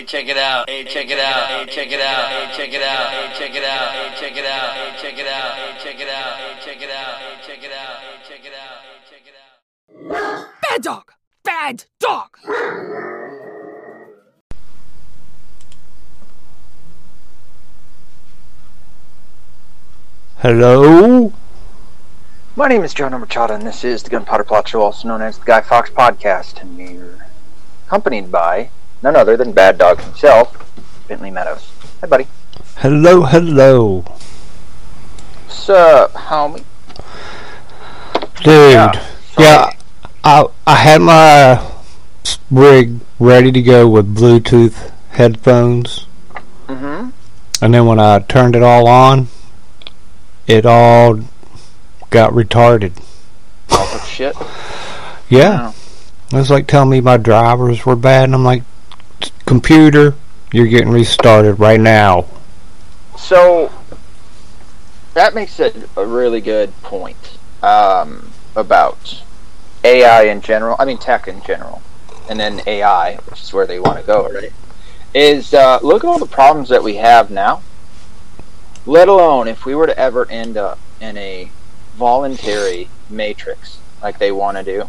Hey, check it out. Hey, check it out. Hey, check it out. Hey, check it out. Hey, check it out. Hey, check it out. Hey, check it out. Hey, check it out. Hey, check it out. Hey, check it out. Hey, check it out. Hey, check it out. Bad dog! Bad dog! Hello? My name is Joe Machado, and this is the Gunpowder Plot Show, also known as the Guy Fawkes Podcast, and we're accompanied by none other than Bad Dog himself, Bentley Meadows. Hi, buddy. Hello, hello. Sup, homie? Dude. Yeah, Yeah. I, I had my rig ready to go with Bluetooth headphones, Mm-hmm. and then when I turned it all on, it all got retarded. Oh, shit. Yeah. It was like telling me my drivers were bad, and I'm like, computer, you're getting restarted right now. So, that makes a, a really good point um, about AI in general. I mean, tech in general. And then AI, which is where they want to go, right? Is uh, look at all the problems that we have now. Let alone if we were to ever end up in a voluntary matrix like they want to do.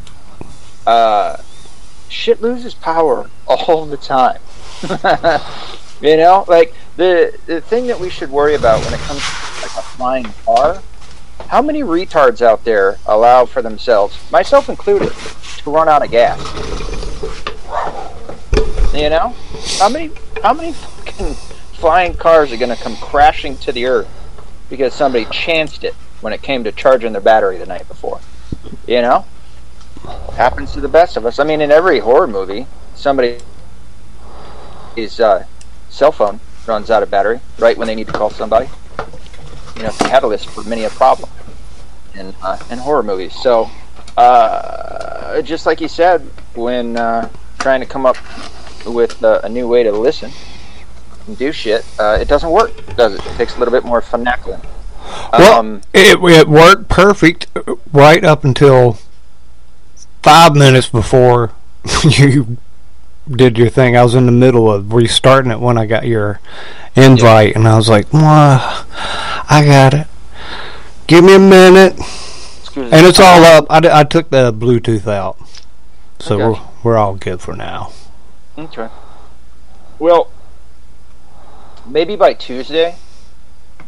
Uh, shit loses power all the time. you know, like the the thing that we should worry about when it comes to like a flying car. How many retards out there allow for themselves, myself included, to run out of gas? You know, how many how many fucking flying cars are going to come crashing to the earth because somebody chanced it when it came to charging their battery the night before? You know, happens to the best of us. I mean, in every horror movie, somebody his uh, cell phone runs out of battery right when they need to call somebody. You know, it's a catalyst for many a problem in uh, in horror movies. So, uh, just like you said, when uh, trying to come up with uh, a new way to listen and do shit, uh, it doesn't work, does it? It takes a little bit more finagling. Well, Um, it, it worked perfect right up until five minutes before you did your thing. I was in the middle of restarting it when I got your invite, and I was like, "Mwah, I got it. Give me a minute. excuse And me. it's all up. I, d- I took the Bluetooth out. So Okay. we're, we're all good for now. Okay. Well, maybe by Tuesday,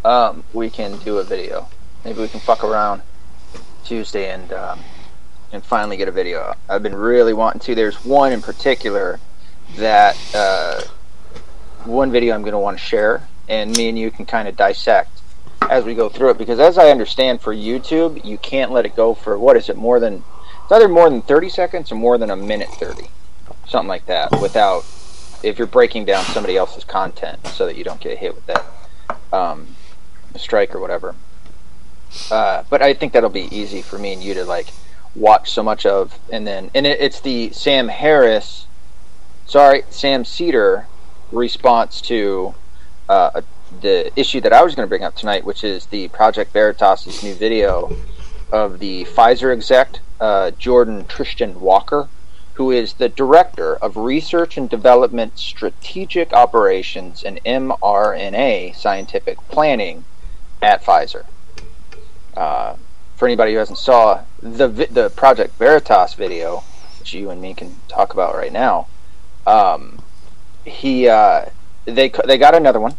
um, we can do a video. Maybe we can fuck around Tuesday and um, and finally get a video. I've been really wanting to. There's one in particular that uh, one video I'm going to want to share, and me and you can kind of dissect as we go through it. Because as I understand, for YouTube, you can't let it go for what is it more than it's either more than 30 seconds or more than a minute 30 something like that without if you're breaking down somebody else's content so that you don't get hit with that um, strike or whatever uh, but I think that'll be easy for me and you to like watch so much of and then and it, it's the Sam Harris sorry Sam Seder response to uh, the issue that I was going to bring up tonight which is the Project Veritas's new video of the Pfizer exec uh, Jordan Tristan Walker who is the Director of Research and Development Strategic Operations and mRNA Scientific Planning at Pfizer. Uh, for anybody who hasn't saw the the Project Veritas video, which you and me can talk about right now, um, he uh, they they got another one.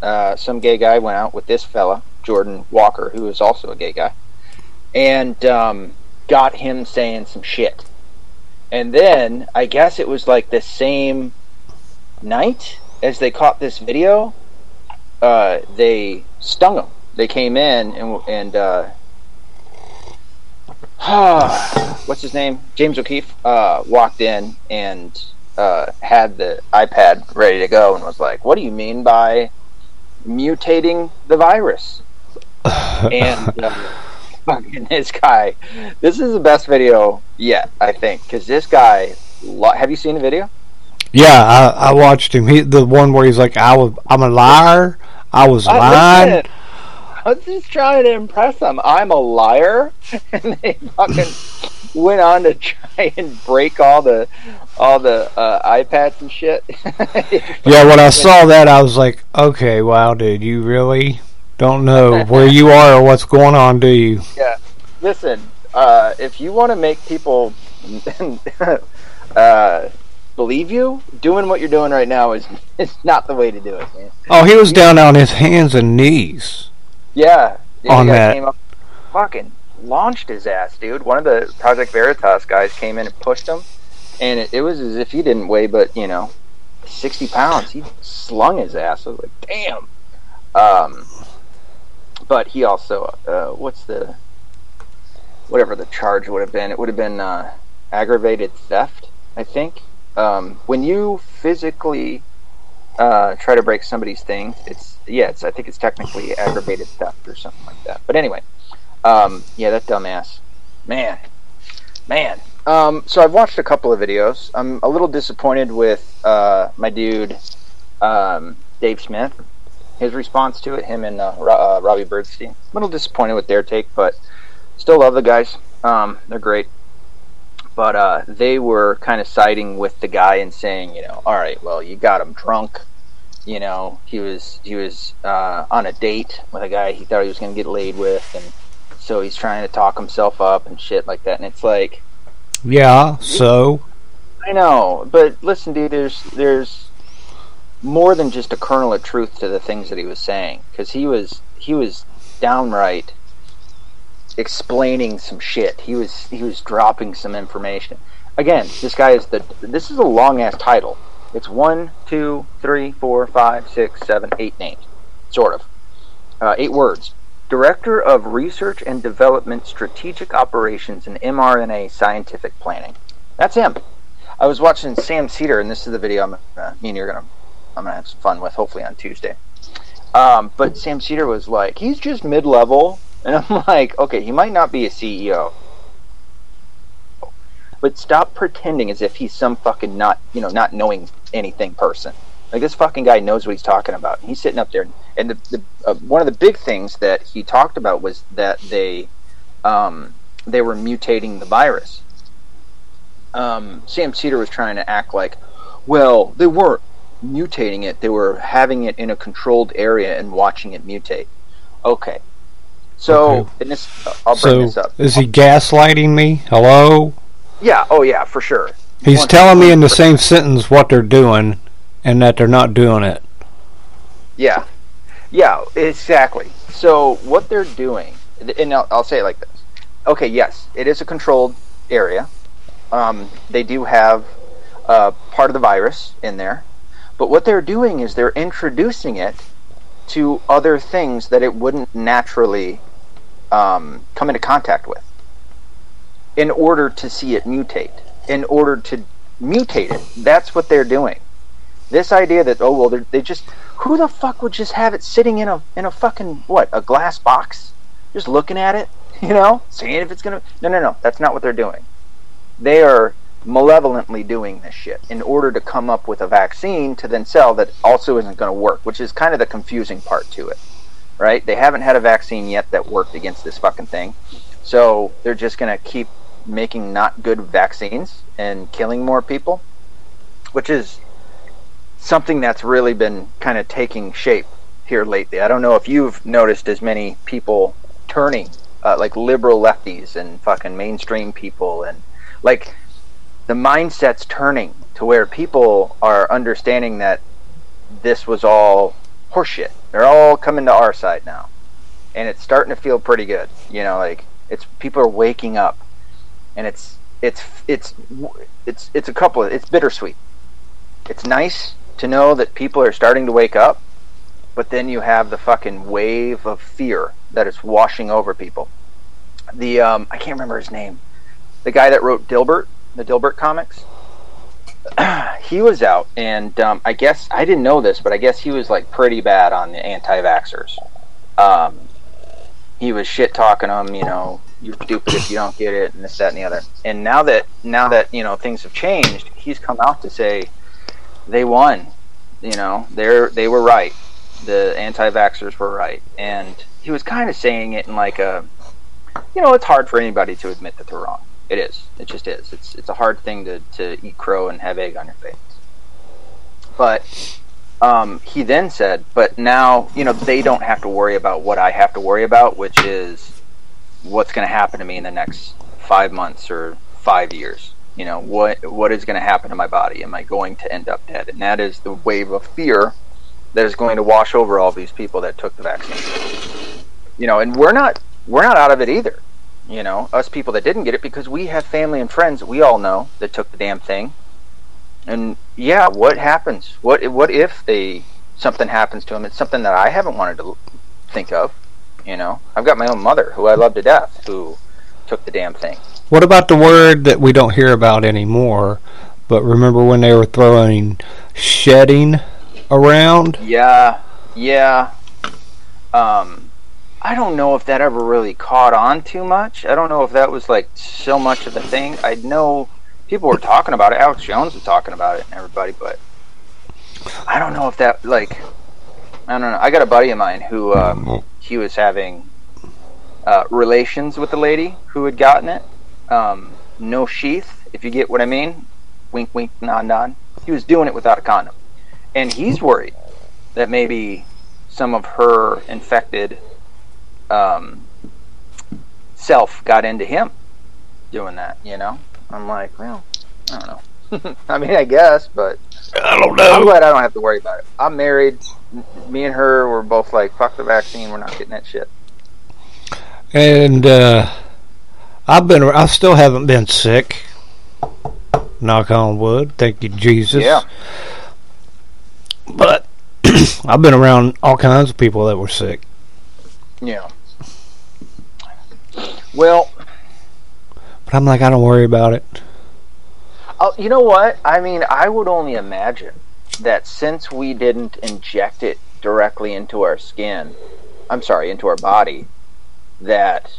Uh, some gay guy went out with this fella, Jordan Walker, who is also a gay guy, and um, got him saying some shit. And then I guess it was like the same night as they caught this video. Uh, they stung him. They came in and and uh, what's his name? James O'Keefe uh, walked in and uh, had the iPad ready to go and was like, "What do you mean by mutating the virus?" and uh, fucking this guy, this is the best video yet, I think, because this guy. Lo- have you seen the video? Yeah, I, I watched him. He the one where he's like, "I was, I'm a liar. I was lying." Was just trying to impress them. I'm a liar, and they fucking went on to try and break all the all the uh, iPads and shit. Yeah, when I saw that, I was like, okay, wow, dude, you really don't know where you are or what's going on, do you? Yeah. Listen, uh, if you want to make people uh, believe you, doing what you're doing right now is is not the way to do it, man. Oh, he was down on his hands and knees. Yeah, the On that. came up, fucking launched his ass, dude. One of the Project Veritas guys came in and pushed him, and it, it was as if he didn't weigh but you know sixty pounds. He slung his ass. I was like, damn. Um, but he also, uh, what's the whatever the charge would have been? It would have been uh, aggravated theft, I think. Um, when you physically uh, try to break somebody's thing, it's yeah, it's I think it's technically aggravated theft or something like that. But anyway, um, yeah, that dumbass, man, man. Um, so I've watched a couple of videos. I'm a little disappointed with uh, my dude um, Dave Smith, his response to it. Him and uh, uh, Robbie Bernstein. A little disappointed with their take, but still love the guys. Um, they're great. But uh, they were kind of siding with the guy and saying, you know, all right, well, you got him drunk. You know, he was he was uh, on a date with a guy he thought he was going to get laid with, and so he's trying to talk himself up and shit like that. And it's like, Yeah, so I know, but listen, dude. There's there's more than just a kernel of truth to the things that he was saying, because he was he was downright explaining some shit. He was he was dropping some information. Again, this guy is the this is a long ass title. It's one, two, three, four, five, six, seven, eight names, sort of, uh, eight words. Director of Research and Development Strategic Operations and mRNA Scientific Planning. That's him. I was watching Sam Seder, and this is the video I'm, uh, me and you're gonna, I'm gonna have some fun with, hopefully on Tuesday. Um, but Sam Seder was like, he's just mid-level, and I'm like, okay, he might not be a CEO, but stop pretending as if he's some fucking not, you know, not knowing anything person. Like this fucking guy knows what he's talking about. He's sitting up there, and the, the uh, one of the big things that he talked about was that they, um, they were mutating the virus. Um, Sam Seder was trying to act like, well, they weren't mutating it; they were having it in a controlled area and watching it mutate. Okay, so Okay. and this, I'll bring so this up. is he gaslighting me? Hello? Yeah. Oh, yeah, for sure. He's One- telling me in the same sentence what they're doing and that they're not doing it. Yeah, yeah, exactly. So what they're doing, and I'll, I'll say it like this. Okay, yes, it is a controlled area. Um, they do have uh, part of the virus in there, but what they're doing is they're introducing it to other things that it wouldn't naturally um, come into contact with, in order to see it mutate. In order to mutate it, that's what they're doing. This idea that oh well, they just who the fuck would just have it sitting in a in a fucking what a glass box, just looking at it, you know, seeing if it's gonna. No, no, no. That's not what they're doing. They are malevolently doing this shit in order to come up with a vaccine to then sell that also isn't going to work, which is kind of the confusing part to it, right? They haven't had a vaccine yet that worked against this fucking thing, so they're just going to keep making not good vaccines and killing more people, which is something that's really been kind of taking shape here lately. I don't know if you've noticed as many people turning, uh, like liberal lefties and fucking mainstream people, and like the mindset's turning to where people are understanding that this was all horseshit. They're all coming to our side now, and it's starting to feel pretty good. You know, like it's people are waking up, and it's it's it's it's it's a couple of it's bittersweet. It's nice to know that people are starting to wake up, but then you have the fucking wave of fear that is washing over people. The um, I can't remember his name. The guy that wrote Dilbert, the Dilbert comics. he was out, and um, I guess I didn't know this, but I guess he was like pretty bad on the anti-vaxxers. Um, he was shit talking them, you know, you're stupid if you don't get it, and this, that, and the other. And now that now that you know things have changed, he's come out to say they won. You know, they're they were right. The anti-vaxxers were right, and he was kind of saying it in like a, you know, it's hard for anybody to admit that they're wrong. It is. It just is. It's it's a hard thing to, to eat crow and have egg on your face. But um, he then said, but now, you know, they don't have to worry about what I have to worry about, which is what's going to happen to me in the next five months or five years. You know, what what is going to happen to my body? Am I going to end up dead? And that is the wave of fear that is going to wash over all these people that took the vaccine. You know, and we're not we're not out of it either. You know, us people that didn't get it because we have family and friends we all know that took the damn thing. And yeah, what happens? What what if they something happens to them? It's something that I haven't wanted to think of. You know, I've got my own mother who I love to death who took the damn thing. What about the word that we don't hear about anymore? But remember when they were throwing shedding around? Yeah, yeah. Um, I don't know if that ever really caught on too much. I don't know if that was like so much of a thing. I know people were talking about it. Alex Jones was talking about it and everybody, but I don't know if that like I don't know. I got a buddy of mine who uh, he was having uh, relations with a lady who had gotten it. Um, no sheath, if you get what I mean. Wink, wink, nod, nod. He was doing it without a condom, and he's worried that maybe some of her infected um, self got into him doing that. You know, I'm like, well, I don't know. I mean, I guess, but I don't know. I'm glad I don't have to worry about it. I'm married. Me and her were both like, fuck the vaccine. We're not getting that shit. And uh, I've been. I still haven't been sick. Knock on wood. Thank you, Jesus. Yeah. But I've been around all kinds of people that were sick. Yeah. Well, But I'm like, I don't worry about it. Oh, you know what? I mean, I would only imagine that since we didn't inject it directly into our skin, I'm sorry, into our body, that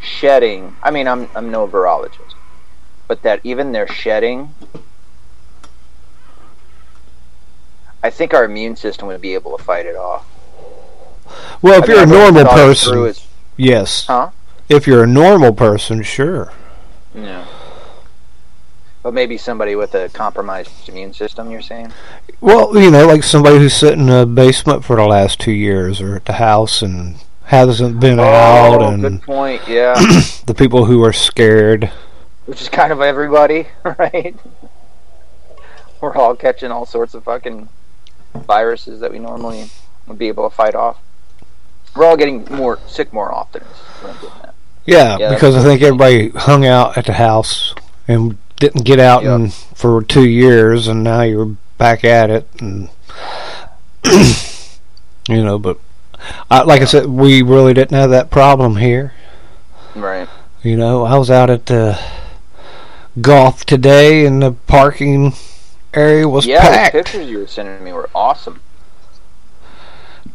shedding, I mean, I'm, I'm no virologist, but that even their shedding, I think our immune system would be able to fight it off. Well, if I you're a normal person, yes. Huh? If you're a normal person, sure. Yeah. But maybe somebody with a compromised immune system, you're saying? Well, you know, like somebody who's sitting in a basement for the last two years or at the house and hasn't been oh, out, oh, and good point. Yeah. the people who are scared. which is kind of everybody, right? We're all catching all sorts of fucking viruses that we normally would be able to fight off. We're all getting more sick more often. Is what I'm getting at. Yeah, Yeah, because I think everybody hung out at the house and didn't get out Yep. in, for two years, and now you're back at it, and you know. But I, like I said, we really didn't have that problem here. Right. You know, I was out at the golf today, and the parking area was Yeah, the packed. pictures you were sending me were awesome.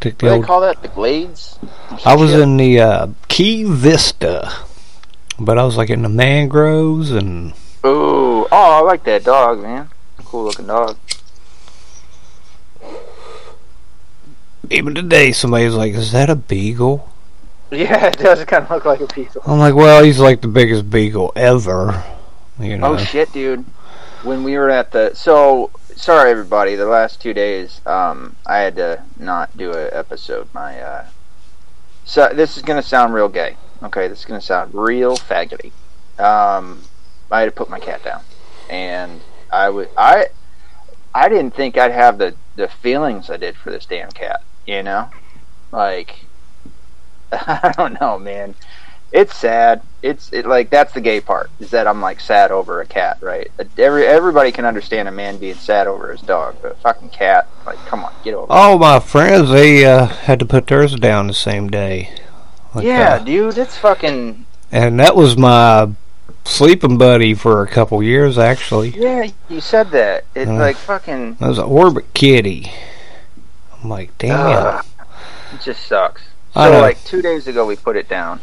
Took What the do they call that? The Glades? I was shit? in the uh, Key Vista, but I was like in the mangroves and Ooh, oh, I like that dog, man. Cool looking dog. even today somebody was like, "Is that a beagle?" Yeah, it does kind of look like a beagle. I'm like, "Well, he's like the biggest beagle ever." You know. Oh shit, dude! When we were at the so sorry everybody, the last two days, um, I had to not do an episode. My uh, so this is gonna sound real gay. Okay, this is gonna sound real faggoty. Um, I had to put my cat down, and I would I I didn't think I'd have the the feelings I did for this damn cat. You know, like I don't know, man it's sad. It's it like that's the gay part is that I'm like sad over a cat, right? Every everybody can understand a man being sad over his dog, but a fucking cat, like, come on, get over. it. All my friends, they uh, had to put theirs down the same day. Like, yeah, uh, dude, it's fucking and that was my sleeping buddy for a couple years, actually. yeah. You said that. It's Uh. like fucking. That was an Orbit Kitty. I'm like, damn. It just sucks. So like two days ago we put it down,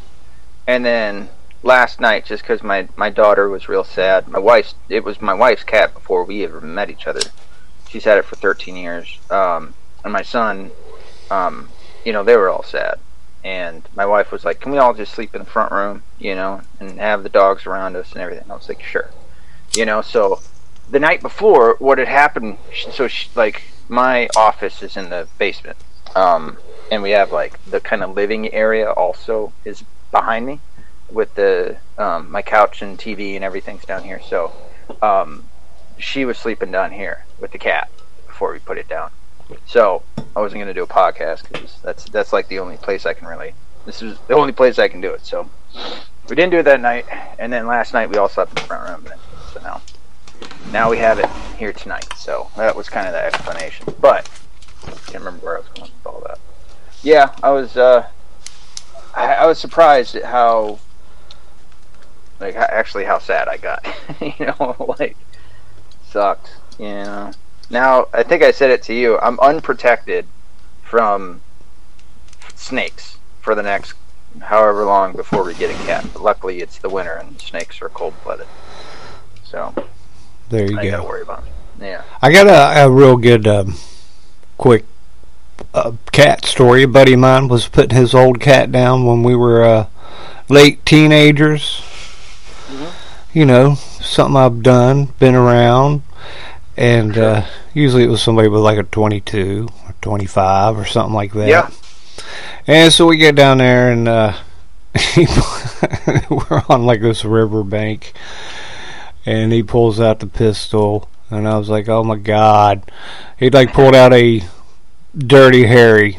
and then last night just because my my daughter was real sad. My wife's it was my wife's cat before we ever met each other. She's had it for 13 years. Um, and my son, um, you know, they were all sad. and my wife was like, "Can we all just sleep in the front room, you know, and have the dogs around us and everything?" I was like, "Sure," you know. So the night before, what had happened? So she, like my office is in the basement, um, and we have like the kind of living area also is behind me, with the um, my couch and TV and everything's down here. So um, she was sleeping down here with the cat before we put it down. So I wasn't going to do a podcast because that's that's like the only place I can really. This is the only place I can do it. So we didn't do it that night, and then last night we all slept in the front room. So now, now we have it here tonight. So that was kind of the explanation. But I can't remember where I was going with all that. Yeah, I was. Uh, I, I was surprised at how, like, actually how sad I got. you know, like sucked. You know. Now, I think I said it to you. I'm unprotected from snakes for the next however long before we get a cat. But luckily, it's the winter and snakes are cold blooded. So There you I go. gotta worry about. Them. Yeah. I got a, a real good, um, quick uh, cat story. A buddy of mine was putting his old cat down when we were uh, late teenagers. You know, something I've done, been around, and uh, usually it was somebody with like a 22 or 25 or something like that. Yeah. And so we get down there and uh, we're on like this river bank, and he pulls out the pistol, and I was like, "Oh my god!" He like pulled out a Dirty Harry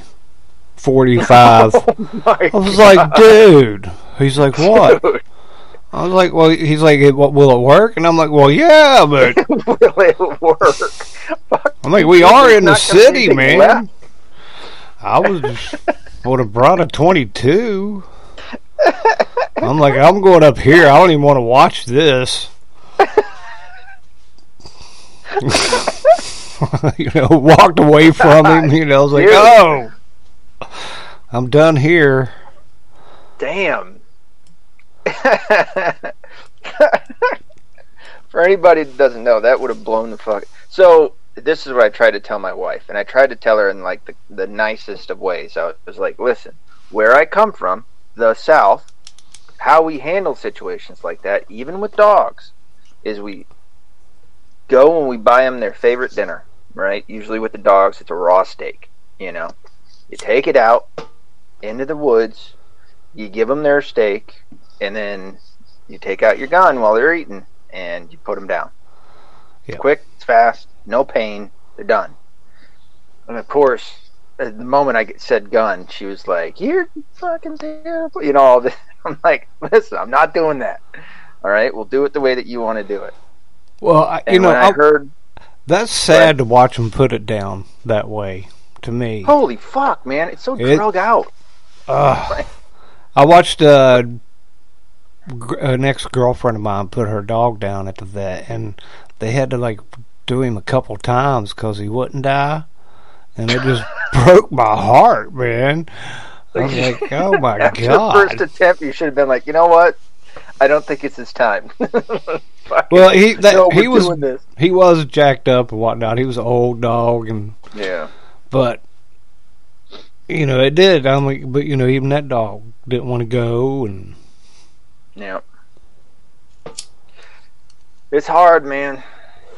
45. My I was like, "Dude," he's like, "What?" Dude, I was like, "Well," he's like, "What will it work?" And I'm like, "Well, yeah, but will it work? Fuck. I'm like, we are in the Not gonna be city, man." left. I was would have brought a 22. I'm like, I'm going up here. I don't even want to watch this. you know, walked away from him. You know, I was like, oh, I'm done here. Damn. For anybody that doesn't know, that would have blown the fuck. So this is what I tried to tell my wife, and I tried to tell her in like the, the nicest of ways. I was like, listen, where I come from, the South, how we handle situations like that, even with dogs, is we go and we buy them their favorite dinner, right? Usually with the dogs, it's a raw steak. You know, you take it out into the woods, you give them their steak, and then you take out your gun while they're eating, and you put them down. Yeah. It's quick, it's fast, no pain, they're done. And of course, at the moment I said gun, she was like, "You're fucking terrible," you know. All this. I'm like, "Listen, I'm not doing that. All right, we'll do it the way that you want to do it." Well, I, And you know, when I I, heard, that's sad to watch him put it down that way. To me, "Holy fuck, man! It's so It- drug out." Ugh. I watched uh, gr- an ex girlfriend of mine put her dog down at the vet, and they had to like do him a couple times because he wouldn't die, and it just broke my heart, man. I was like, oh my After god. the first attempt, you should have been like, "You know what? I don't think it's his time." Well, he that no, he was he was jacked up and whatnot. He was an old dog, and Yeah. but you know it did. I'm like, but you know even that dog didn't want to go, and Yeah. It's hard, man.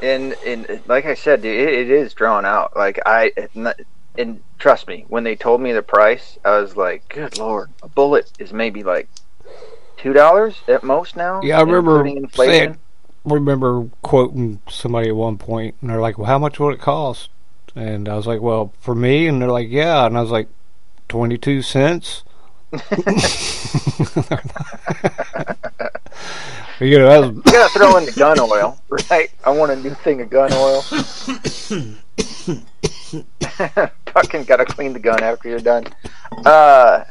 And and like I said, dude, it, it is drawn out. Like I and trust me, when they told me the price, I was like, "Good lord, a bullet is maybe like two dollars at most now." Yeah, I remember including inflation. saying- remember quoting somebody at one point, and they're like, "Well, how much would it cost?" And I was like, "Well, for me," and they're like, "Yeah," and I was like, 22 cents." you know, was You gotta throw in the gun oil, right? I want a new thing of gun oil. Fucking gotta clean the gun after you're done. Uh,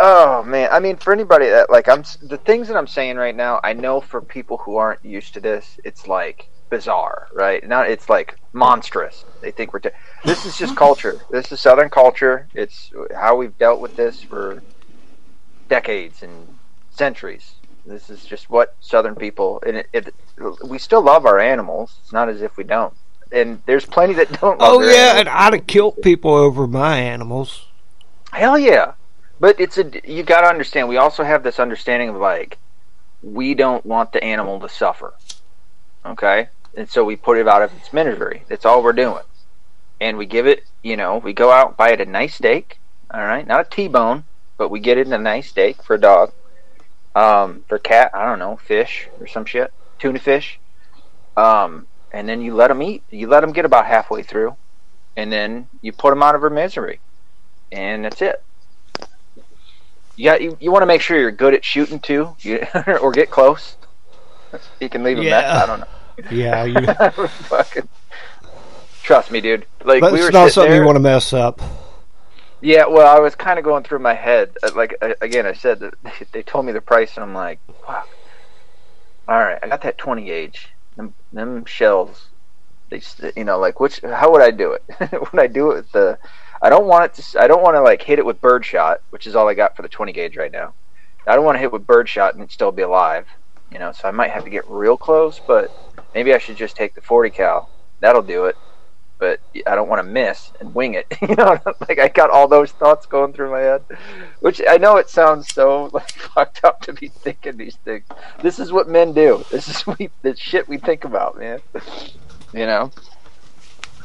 oh man, I mean, for anybody that like, I'm the things that I'm saying right now. I know for people who aren't used to this, it's like bizarre, right? Now it's like monstrous. They think we're. T- this is just culture. This is Southern culture. It's how we've dealt with this for decades and centuries. This is just what Southern people and it, it, we still love our animals. It's not as if we don't. And there's plenty that don't. Love Oh yeah, animals. and I'd have killed people over my animals. Hell yeah. But it's a you got to understand. We also have this understanding of like we don't want the animal to suffer. Okay, and so we put it out of its misery. That's all we're doing. And we give it, you know, we go out buy it a nice steak. All right, not a T-bone, but we get it in a nice steak for a dog. Um, for cat, I don't know, fish or some shit, tuna fish. Um, and then you let them eat. You let them get about halfway through, and then you put them out of her misery, and that's it. You got you, you want to make sure you're good at shooting too, you, or get close. You can leave a Yeah. mess. I don't know. Yeah, you, Fucking trust me, dude. Like but we were it's not something there. you want to mess up. Yeah, well, I was kind of going through my head. uh, Like uh, again, I said that they told me the price, and I'm like, wow. All right, I got that 20 gauge. Them, them shells, they, you know, like which? How would I do it? would I do it with the? I don't want it to. I don't want to like hit it with birdshot, which is all I got for the 20 gauge right now. I don't want to hit with birdshot and still be alive, you know. So I might have to get real close, but maybe I should just take the 40 cal. That'll do it but I don't want to miss and wing it. You know, like I got all those thoughts going through my head, which I know it sounds so like fucked up to be thinking these things. This is what men do. This is we the shit we think about, man. You know.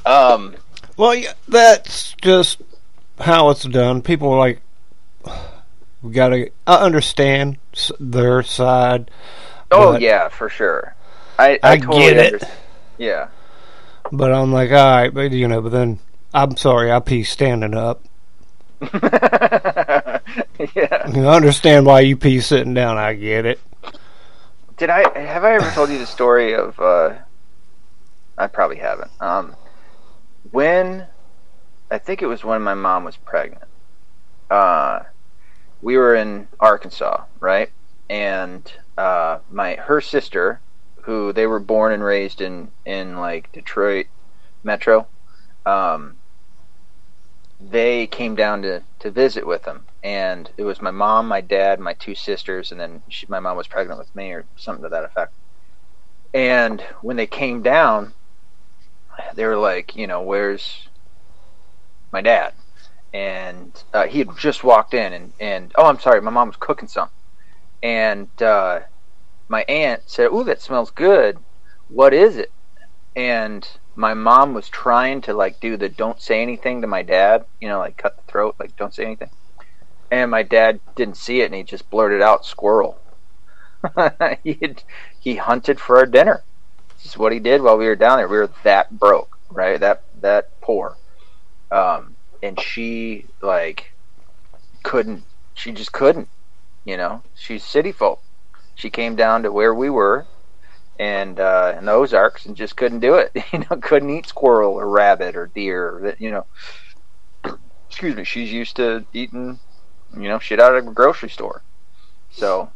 Um. Well, yeah, that's just how it's done. People are like, we gotta. I understand their side. Oh yeah, for sure. I I, I totally get it. understand. Yeah. But I'm like, all right, but you know, but then I'm sorry, I pee standing up. yeah. I understand why you pee sitting down. I get it. Did I have I ever told you the story of? uh I probably haven't. Um, when I think it was when my mom was pregnant. Uh, we were in Arkansas, right? And uh, my her sister, who they were born and raised in in like Detroit metro, um, they came down to to visit with them, and it was my mom, my dad, my two sisters, and then she, my mom was pregnant with me or something to that effect. And when they came down, they were like, you know, where's my dad? And uh, he had just walked in, and and oh, I'm sorry, my mom was cooking something, and uh, my aunt said, "Ooh, that smells good. What is it?" And my mom was trying to like do the don't say anything to my dad, you know, like cut the throat, like don't say anything. And my dad didn't see it, and he just blurted out squirrel. he had, he hunted for our dinner. Is what he did while we were down there. We were that broke, right? That that poor. Um, and she like couldn't. She just couldn't. You know, she's city folk. She came down to where we were, and uh, in the Ozarks, and just couldn't do it. You know, couldn't eat squirrel or rabbit or deer. That you know. Excuse me. She's used to eating, you know, shit out of a grocery store. So,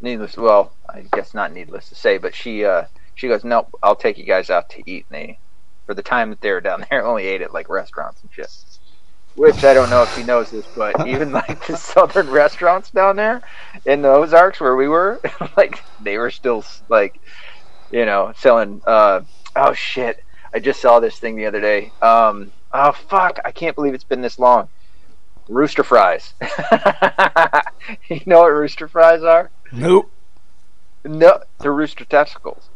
needless. Well, I guess not needless to say, but she uh, she goes, nope, I'll take you guys out to eat. And they, for the time that they were down there, only ate at like restaurants and shit. Which I don't know if he knows this, but even like the southern restaurants down there in the Ozarks where we were, like they were still like, you know, selling. Uh, oh shit! I just saw this thing the other day. Um, oh fuck! I can't believe it's been this long. Rooster fries. you know what rooster fries are? Nope. No, they're rooster testicles.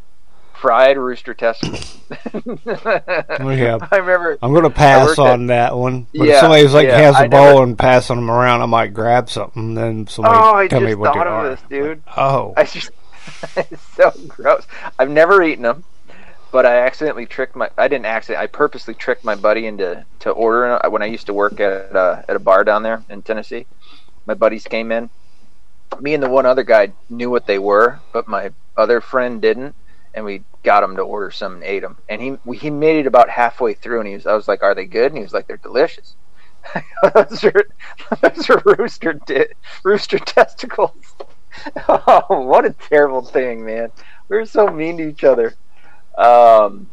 Fried rooster testicles. Yeah. I remember. I'm gonna pass worked on that one. But if Yeah, somebody's like yeah, has a I bowl never- and passing them around, I might grab something. Then somebody Oh, I tell just me what they thought of this, dude. Oh, I just it's so gross. I've never eaten them, but I accidentally tricked my. I didn't accidentally. I purposely tricked my buddy into to ordering uh, when I used to work at a, at a bar down there in Tennessee. My buddies came in. Me and the one other guy knew what they were, but my other friend didn't, and we got him to order some and ate them. And he we, he made it about halfway through, and he was. I was like, "Are they good?" And he was like, "They're delicious." those, are, those are rooster di- rooster testicles. oh, what a terrible thing, man. We were so mean to each other. Um,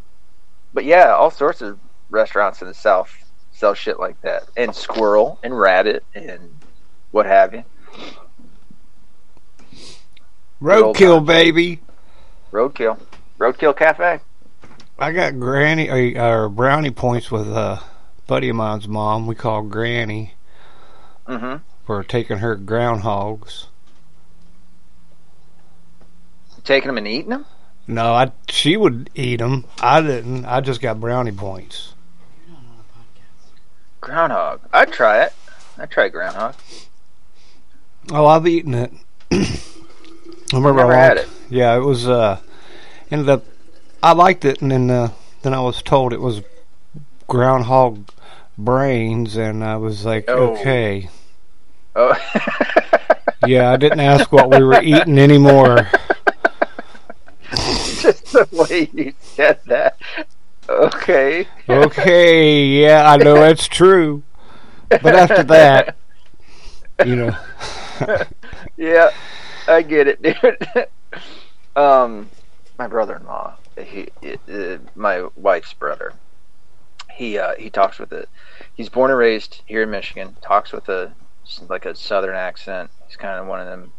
but yeah, all sorts of restaurants in the South sell shit like that, and squirrel and rabbit and what have you. roadkill, baby. Roadkill, Roadkill Cafe. I got granny or, brownie points with a buddy of mine's mom. We call Granny. Mm-hmm. for taking her groundhogs. Taking them and eating them. No, I she would eat them. I didn't. I just got brownie points. Groundhog. I'd try it. I'd try groundhog. Oh, I've eaten it. I remember Never a long- had it. Yeah, it was. Uh, ended up. I liked it, and then uh, then I was told it was groundhog brains, and I was like, Oh. okay. Oh. Yeah, I didn't ask what we were eating anymore. Just the way you said that. Okay. Okay, yeah, I know that's true. But after that, you know, yeah, I get it, dude. um, my brother-in-law, he, uh, my wife's brother, he uh, he talks with it. He's born and raised here in Michigan. Talks with a like a southern accent. He's kind of one of them.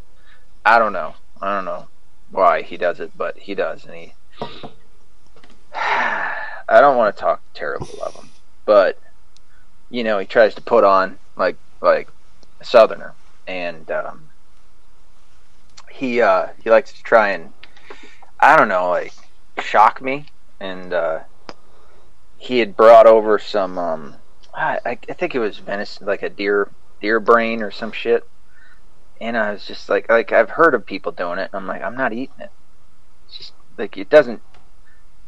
I don't know. I don't know why he does it, but he does, and he. I don't want to talk terrible of him, but you know he tries to put on like like a southerner, and um, he uh, he likes to try and I don't know like shock me, and uh, he had brought over some um, I, I I think it was venison like a deer deer brain or some shit, and I was just like like I've heard of people doing it. And I'm like I'm not eating it. It's just like it doesn't.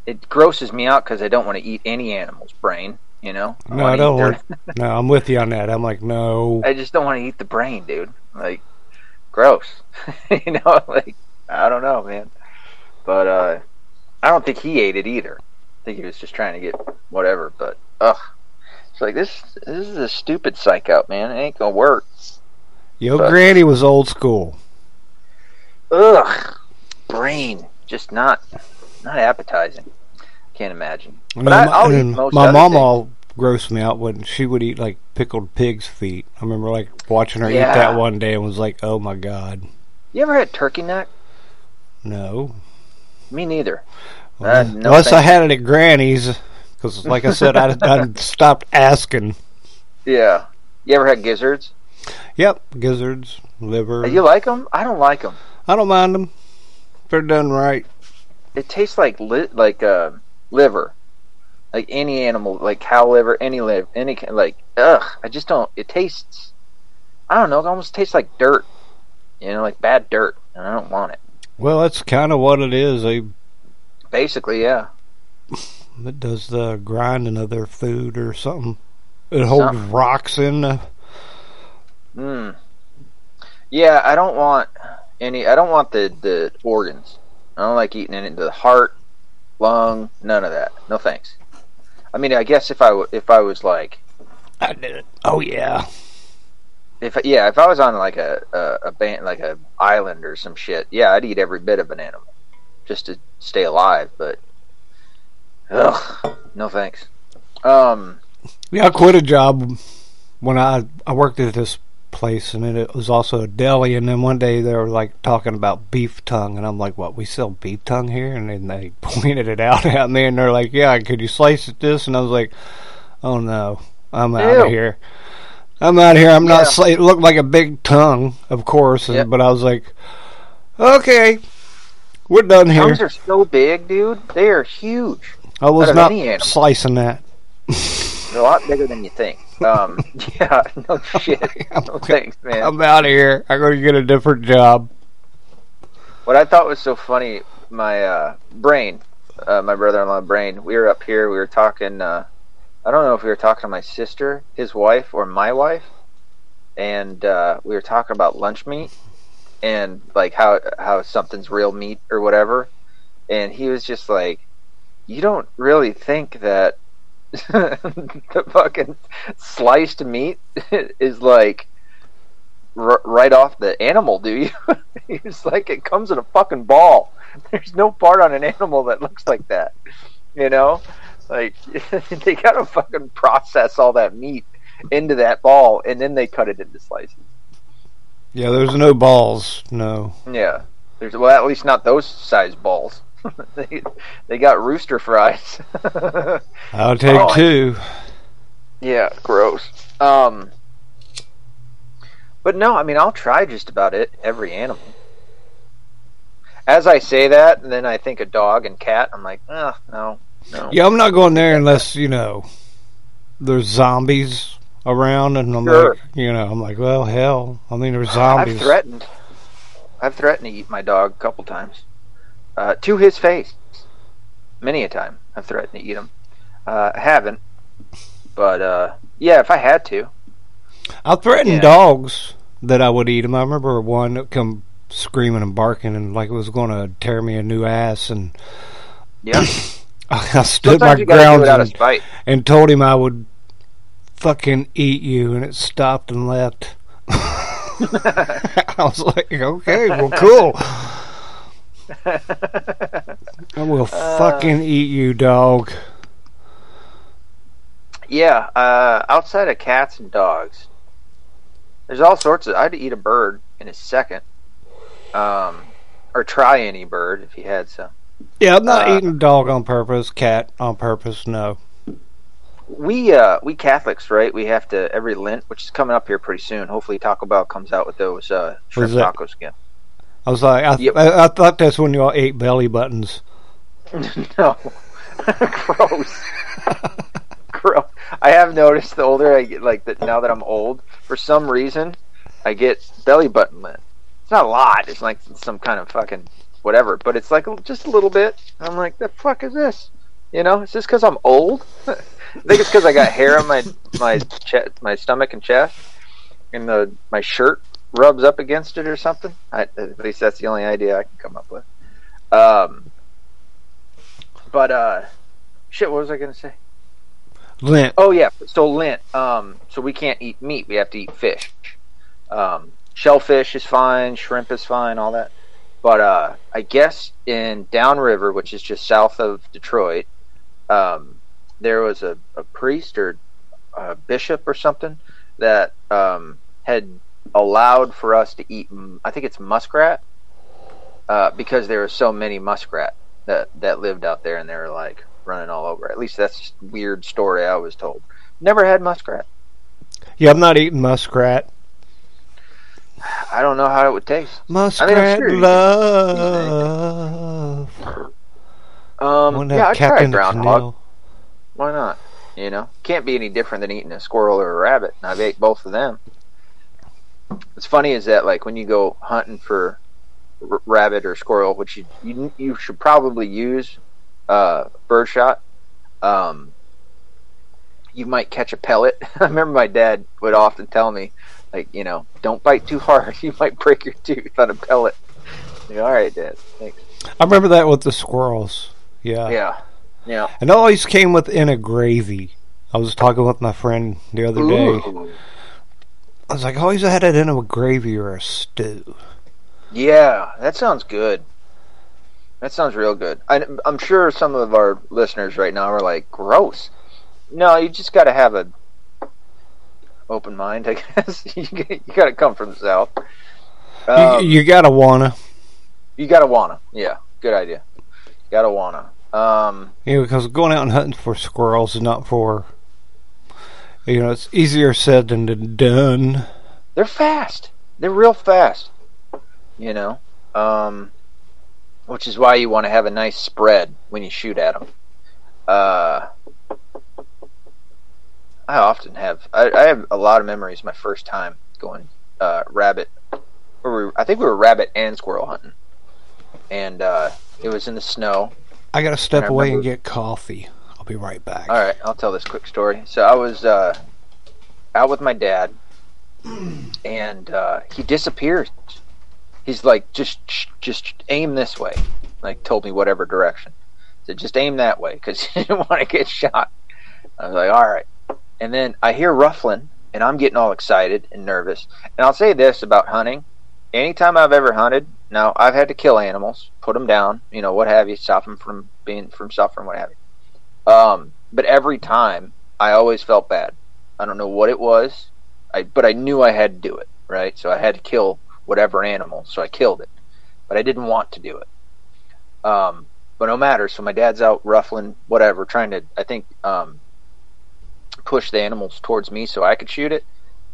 It grosses me out because I don't want to eat any animal's brain. You know. no, I don't want. No, I'm with you on that. I'm like, no. I just don't want to eat the brain, dude. Like, gross. you know, like I don't know, man. But uh I don't think he ate it either. I think he was just trying to get whatever. But ugh, it's like this. This is a stupid psych out, man. It ain't gonna work. Yo, but- Granny was old school. Ugh, brain, just not not appetizing. Can't imagine. But then I- my- I'll eat most my mom all grossed me out when she would eat like pickled pig's feet. I remember like watching her Yeah. eat that one day and was like, oh my god, You ever had turkey neck? no. Me neither. Uh, no Unless I had it at Granny's, because like I said, I, I stopped asking. Yeah. You ever had gizzards? Yep, gizzards, liver. You like them? I don't like them. I don't mind them. If they're done right. it tastes like li- like uh, liver, like any animal, like cow liver, any liver, any like ugh. I just don't. It tastes. I don't know. It almost tastes like dirt. You know, like bad dirt, and I don't want it. Well, that's kind of what it is. They Basically, yeah. it does the grinding of their food or something. It holds Something. rocks in. The, Mm. Yeah, I don't want any. I don't want the the organs. I don't like eating any the heart, lung, none of that. No thanks. I mean, I guess if I if I was like I did it. Oh yeah. If yeah, if I was on like a a, a band like a island or some shit, yeah, I'd eat every bit of an animal just to stay alive. But ugh, no thanks. Um, Yeah, I quit a job when I I worked at this place, and it was also a deli. And then one day they were like talking about beef tongue, and I'm like, "What? We sell beef tongue here?" And then they pointed it out at me, and they're like, "Yeah, could you slice it this?" And I was like, "Oh no, I'm out Ew. of here. I'm out here. I'm not. Yeah. Sli-. It looked like a big tongue, of course, and, Yep. but I was like, okay, we're done here. tongues are so big, dude. They are huge. I was not slicing that. They're a lot bigger than you think. Um, yeah, no shit. No thanks, man. I'm out of here. I'm going to get a different job. What I thought was so funny, my uh, brain, uh, my brother-in-law brain. We were up here. We were talking. Uh, I don't know if we were talking to my sister, his wife, or my wife, and uh, we were talking about lunch meat and like how how something's real meat or whatever. And he was just like, "You don't really think that the fucking sliced meat is like." r- right off the animal, do you? he was like, it comes in a fucking ball. There's no part on an animal that looks like that. You know, like they gotta fucking process all that meat into that ball, and then they cut it into slices. Yeah, there's no balls. No. Yeah, there's well, at least not those size balls. they they got rooster fries. I'll take Oh, two. Yeah, gross. Um, But no, I mean, I'll try just about it, every animal. As I say that, and then I think a dog and cat, I'm like, oh, no, no. Yeah, I'm not going there unless you know there's zombies around, and I'm Sure. like, you know, I'm like, well, hell, I mean, there's zombies. I've threatened. I've threatened to eat my dog a couple times. Uh, to his face. Many a time I've threatened to eat him. Uh, I haven't. But, uh, yeah, if I had to. I threatened Yeah. dogs that I would eat them. I remember one that come screaming and barking and like it was going to tear me a new ass, and Yeah. I stood my Sometimes you ground it out of and, and told him I would fucking eat you, and it stopped and left. I was like, okay, well, cool. I will Uh, fucking eat you, dog. Yeah, uh, outside of cats and dogs, there's all sorts of. I'd eat a bird in a second, um, or try any bird if you had some. Yeah, I'm not uh, eating dog on purpose, cat on purpose. No. We uh, we Catholics, right? We have to every Lent, which is coming up here pretty soon. Hopefully, Taco Bell comes out with those uh, shrimp tacos again. I was like, I, Yep. I, I thought that's when y'all ate belly buttons. no, gross. gross. I have noticed the older I get, like that now that I'm old, for some reason, I get belly button lint. It's not a lot. It's like some kind of fucking whatever, but it's like just a little bit. I'm like, the fuck is this? You know, it's just because I'm old. I think it's because I got hair on my my chest, my stomach and chest, and the my shirt rubs up against it or something. I, at least that's the only idea I can come up with. Um, but uh, shit. What was I gonna say? Lint. Oh yeah, so lint. Um, so we can't eat meat. We have to eat fish. Um, shellfish is fine. Shrimp is fine. All that. But uh, I guess in Downriver, which is just south of Detroit, um, there was a, a priest or a bishop or something that um, had allowed for us to eat. I think it's muskrat uh, because there were so many muskrat that that lived out there, and they were like running all over. At least that's weird story I was told. Never had muskrat. Yeah, I'm not eating muskrat. I don't know how it would taste. Muskrat sure you can- love. Um, yeah, I'd try groundhog. Why not? You know, can't be any different than eating a squirrel or a rabbit. And I've ate both of them. What's funny is that like when you go hunting for r- rabbit or squirrel, which you you, you should probably use uh, birdshot. Um, you might catch a pellet. I remember my dad would often tell me, like, you know, don't bite too hard. You might break your tooth on a pellet. Like, All right, Dad. Thanks. I remember that with the squirrels. Yeah. Yeah. Yeah. And it always came within a gravy. I was talking with my friend the other day. Ooh. I was like, I always had it in a gravy or a stew. Yeah, that sounds good. That sounds real good. I, I'm sure some of our listeners right now are like, "Gross." No, you just got to have a open mind, I guess. you got to come from the south. Um, you, you gotta wanna. you got to wanna. Yeah, good idea. You Got to wanna. Um, You know, because going out and hunting for squirrels is not for. You know, it's easier said than done. they're fast. They're real fast. You know, um, which is why you want to have a nice spread when you shoot at them. Uh, I often have. I, I have a lot of memories. My first time going uh, rabbit, or we, I think we were rabbit and squirrel hunting, and uh, it was in the snow. I gotta step I away and get coffee. I'll be right back. All right, I'll tell this quick story. So I was uh, out with my dad, and uh, he disappeared. He's like, just, just aim this way. Like, told me whatever direction. Said, just aim that way because he didn't want to get shot. I was like, all right. And then I hear ruffling, and I'm getting all excited and nervous. And I'll say this about hunting: anytime I've ever hunted, now I've had to kill animals, put them down, you know, what have you, stop them from being from suffering, what have you. Um, but every time, I always felt bad. I don't know what it was, I but I knew I had to do it, right? So I had to kill whatever animal, so I killed it, but I didn't want to do it. Um, but no matter. So my dad's out ruffling, whatever, trying to, I think, um, push the animals towards me so I could shoot it,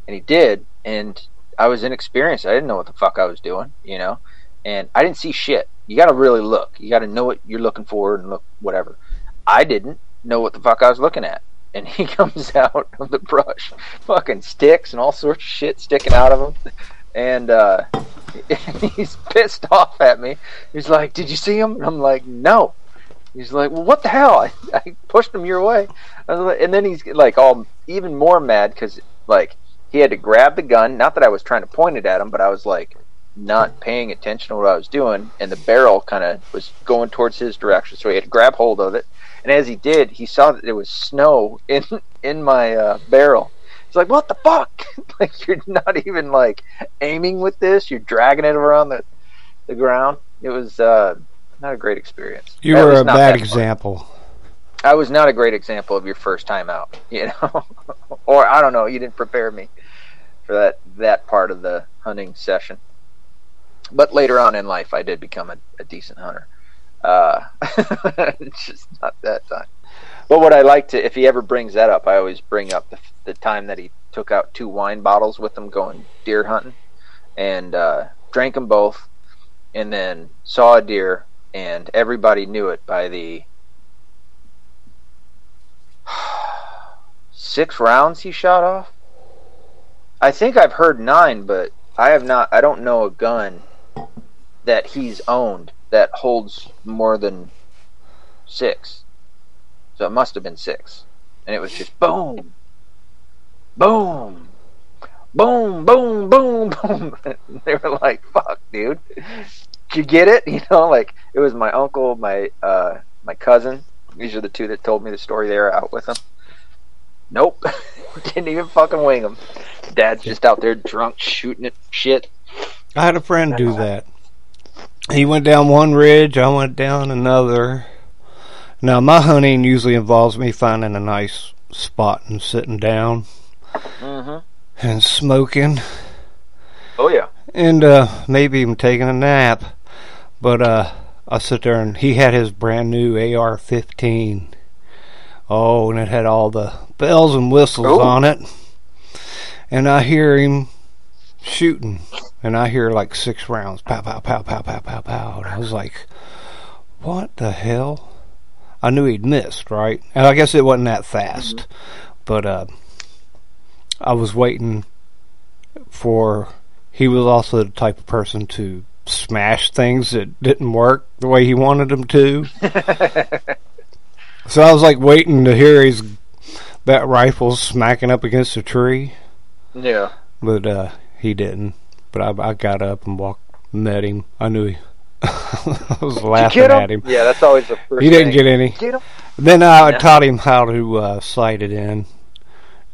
and he did. And I was inexperienced. I didn't know what the fuck I was doing, you know, and I didn't see shit. You got to really look. You got to know what you're looking for and look whatever. I didn't know what the fuck I was looking at, and he comes out of the brush, fucking sticks and all sorts of shit sticking out of him, and uh, he's pissed off at me. He's like, "Did you see him?" And I'm like, "No." He's like, "Well, what the hell?" I, I pushed him your way, and then he's like, all even more mad because like he had to grab the gun. Not that I was trying to point it at him, but I was like not paying attention to what I was doing, and the barrel kind of was going towards his direction, so he had to grab hold of it. And as he did, he saw that there was snow in in my uh, barrel. He's like, "What the fuck? like you're not even like aiming with this. You're dragging it around the the ground." It was uh, not a great experience. You At were a bad that example. I was not a great example of your first time out, you know, or I don't know. You didn't prepare me for that that part of the hunting session. But later on in life, I did become a, a decent hunter. Uh, just not that time. But what I like to, if he ever brings that up, I always bring up the, the time that he took out two wine bottles with him going deer hunting, and uh, drank them both, and then saw a deer, and everybody knew it by the six rounds he shot off. I think I've heard nine, but I have not. I don't know a gun that he's owned that holds more than six. So it must have been six, and it was just boom, boom, boom, boom, boom, boom. they were like, "Fuck, dude." Did you get it? You know, like it was my uncle, my uh, my cousin. These are the two that told me the story. They were out with him. Nope, didn't even fucking wing him. Dad's just out there drunk, shooting at shit. I had a friend do that. He went down one ridge, I went down another. Now, my hunting usually involves me finding a nice spot and sitting down hmm and smoking Oh yeah. and uh, maybe even taking a nap. But uh, I sit there and he had his brand new AR 15. Oh, and it had all the bells and whistles Oh. on it. And I hear him shooting. And I hear like six rounds. Pow, pow, pow, pow, pow, pow, pow. And I was like, what the hell? I knew he'd missed, right? And I guess it wasn't that fast. But uh, I was waiting for. He was also the type of person to smash things that didn't work the way he wanted them to. So I was like waiting to hear his that rifle smacking up against a tree, Yeah. but uh, he didn't. But I, I got up and walked, met him. I knew he. I was laughing Get at him. Yeah, that's always the first. He didn't thing. get any. Get him. Then I Yeah. taught him how to uh, sight it in,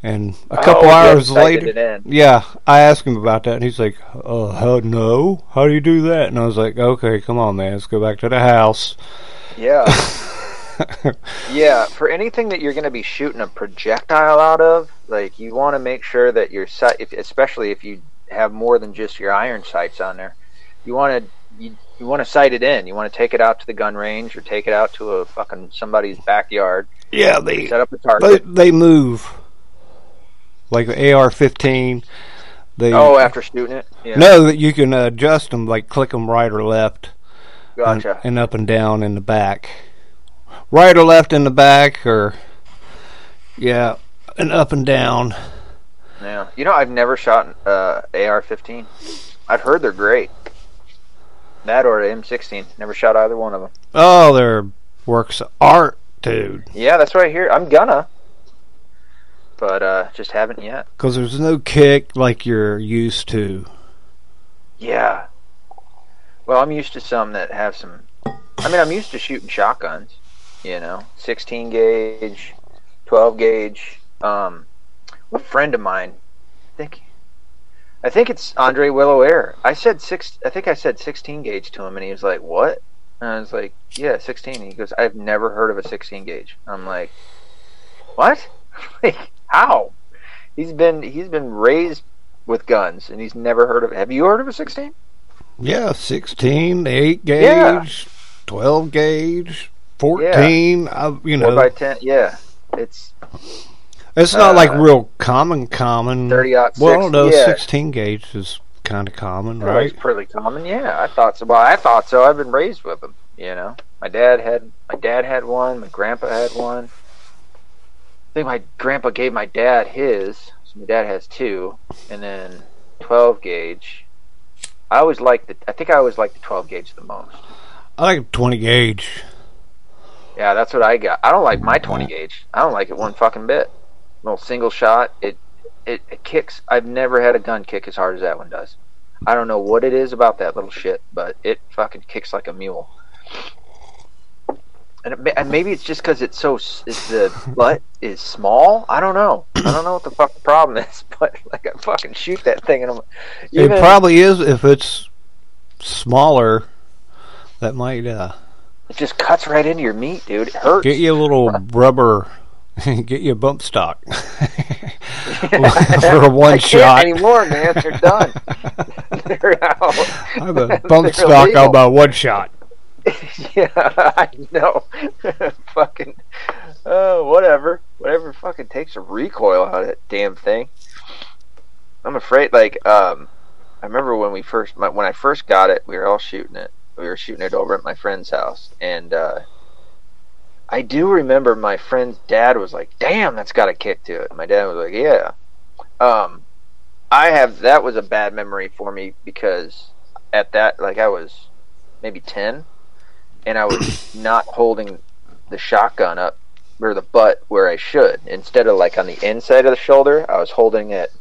and a couple Oh, hours later, yeah, I asked him about that, and he's like, "Uh, how, no, how do you do that?" And I was like, "Okay, come on, man, let's go back to the house." Yeah. Yeah, for anything that you're going to be shooting a projectile out of, like you want to make sure that your sight, if, especially if you have more than just your iron sights on there, you want to you, you want to sight it in. You want to take it out to the gun range or take it out to a fucking somebody's backyard, yeah, they set up a they target. they move like the AR-15. They oh, after shooting it. Yeah. no that you can adjust them, like click them right or left, and, Gotcha. and up and down in the back, right or left in the back, or yeah, and up and down. Yeah. You know, I've never shot uh, AR-15. I've heard they're great. That or M16. Never shot either one of them. Oh, they're works of art, dude. Yeah, that's right here. I'm gonna, but uh, just haven't yet. Because there's no kick like you're used to. Yeah. Well, I'm used to some that have some. I mean, I'm used to shooting shotguns. You know, 16 gauge, 12 gauge. Um, a friend of mine, I think, I think it's Andre Willow Air. I said six. I think I said 16 gauge to him, and he was like, "What?" And I was like, "Yeah, 16." And he goes, "I've never heard of a 16 gauge." I'm like, "What? like, how?" He's been he's been raised with guns, and he's never heard of. Have you heard of a 16? Yeah, 16, 8 gauge, Yeah. 12 gauge, 14. I, you Four know, by ten. Yeah, it's It's not like Uh, real common, common. 30 aught Well, no, yeah. 16 gauge is kind of common, Right. right? It's pretty common. Yeah, I thought so. Well, I thought so. I've been raised with them. You know, my dad had my dad had one. My grandpa had one. I think my grandpa gave my dad his. So my dad has two, and then 12 gauge. I always liked the. I think I always liked the 12 gauge the most. I like 20 gauge. Yeah, that's what I got. I don't like my 20 gauge. I don't like it one fucking bit. Little single shot. It, it it kicks. I've never had a gun kick as hard as that one does. I don't know what it is about that little shit, but it fucking kicks like a mule. And, it, and maybe it's just because it's so s- it's the butt is small. I don't know. I don't know what the fuck the problem is, but like I fucking shoot that thing and I'm. it probably is if it's smaller. That might uh, it just cuts right into your meat, dude. It hurts. get you a little rubber. get you a bump stock for a one I shot. can't anymore, man. They're done. They're out. I have a bump They're stock illegal. on my one shot. yeah, I know. fucking, uh, whatever. Whatever fucking takes a recoil out of that damn thing. I'm afraid, like, um, I remember when we first, my, when I first got it, we were all shooting it. We were shooting it over at my friend's house, and uh, I do remember my friend's dad was like, "Damn, that's got a kick to it." My dad was like, "Yeah." Um, I have that was a bad memory for me because at that, like, I was maybe ten, and I was not holding the shotgun up or the butt where I should. Instead of like on the inside of the shoulder, I was holding it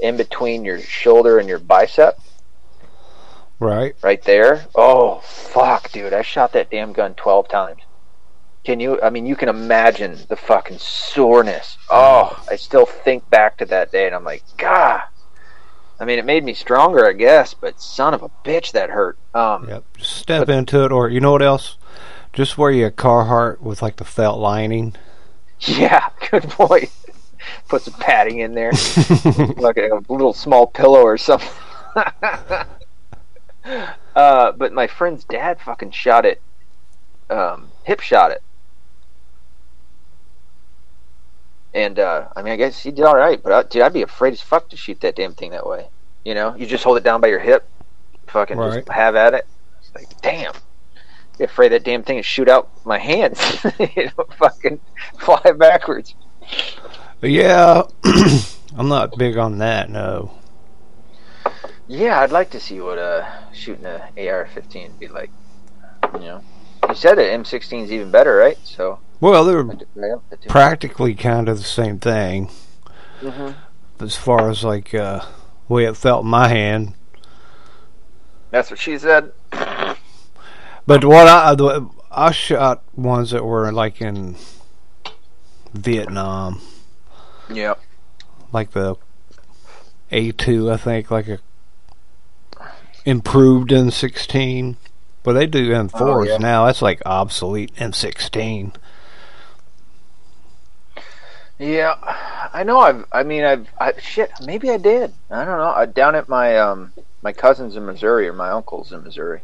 in between your shoulder and your bicep, Right. right there. Oh fuck, dude! I shot that damn gun twelve times. Can you? I mean, you can imagine the fucking soreness. Oh, I still think back to that day, and I'm like, God. I mean, it made me stronger, I guess, but son of a bitch, that hurt. Um, Yep. Step into it, or you know what else? Just wear your Carhartt with like the felt lining. Yeah, good point. Put some padding in there, like a little small pillow or something. uh, but my friend's dad fucking shot it, um, hip shot it, and uh, I mean, I guess he did all right. But I, dude, I'd be afraid as fuck to shoot that damn thing that way. You know, you just hold it down by your hip, fucking Right. just have at it. It's like, damn. Be afraid that damn thing would shoot out my hands, you know, fucking fly backwards. Yeah, I'm not big on that. No. Yeah, I'd like to see what uh shooting a AR-15 would be like. You know, you said that M16 is even better, right? So Well, they're I took right up the two. practically kind of the same thing Mhm. as far as like uh, way it felt in my hand. That's what she said. But what I the, I shot ones that were like in Vietnam, Yeah. like the A2, I think, like a improved M16. But they do M4s Oh, yeah. now. That's like obsolete M16. Yeah, I know. I've. I mean, I've. I, shit. Maybe I did. I don't know. I, down at my um my cousins in Missouri or my uncles in Missouri,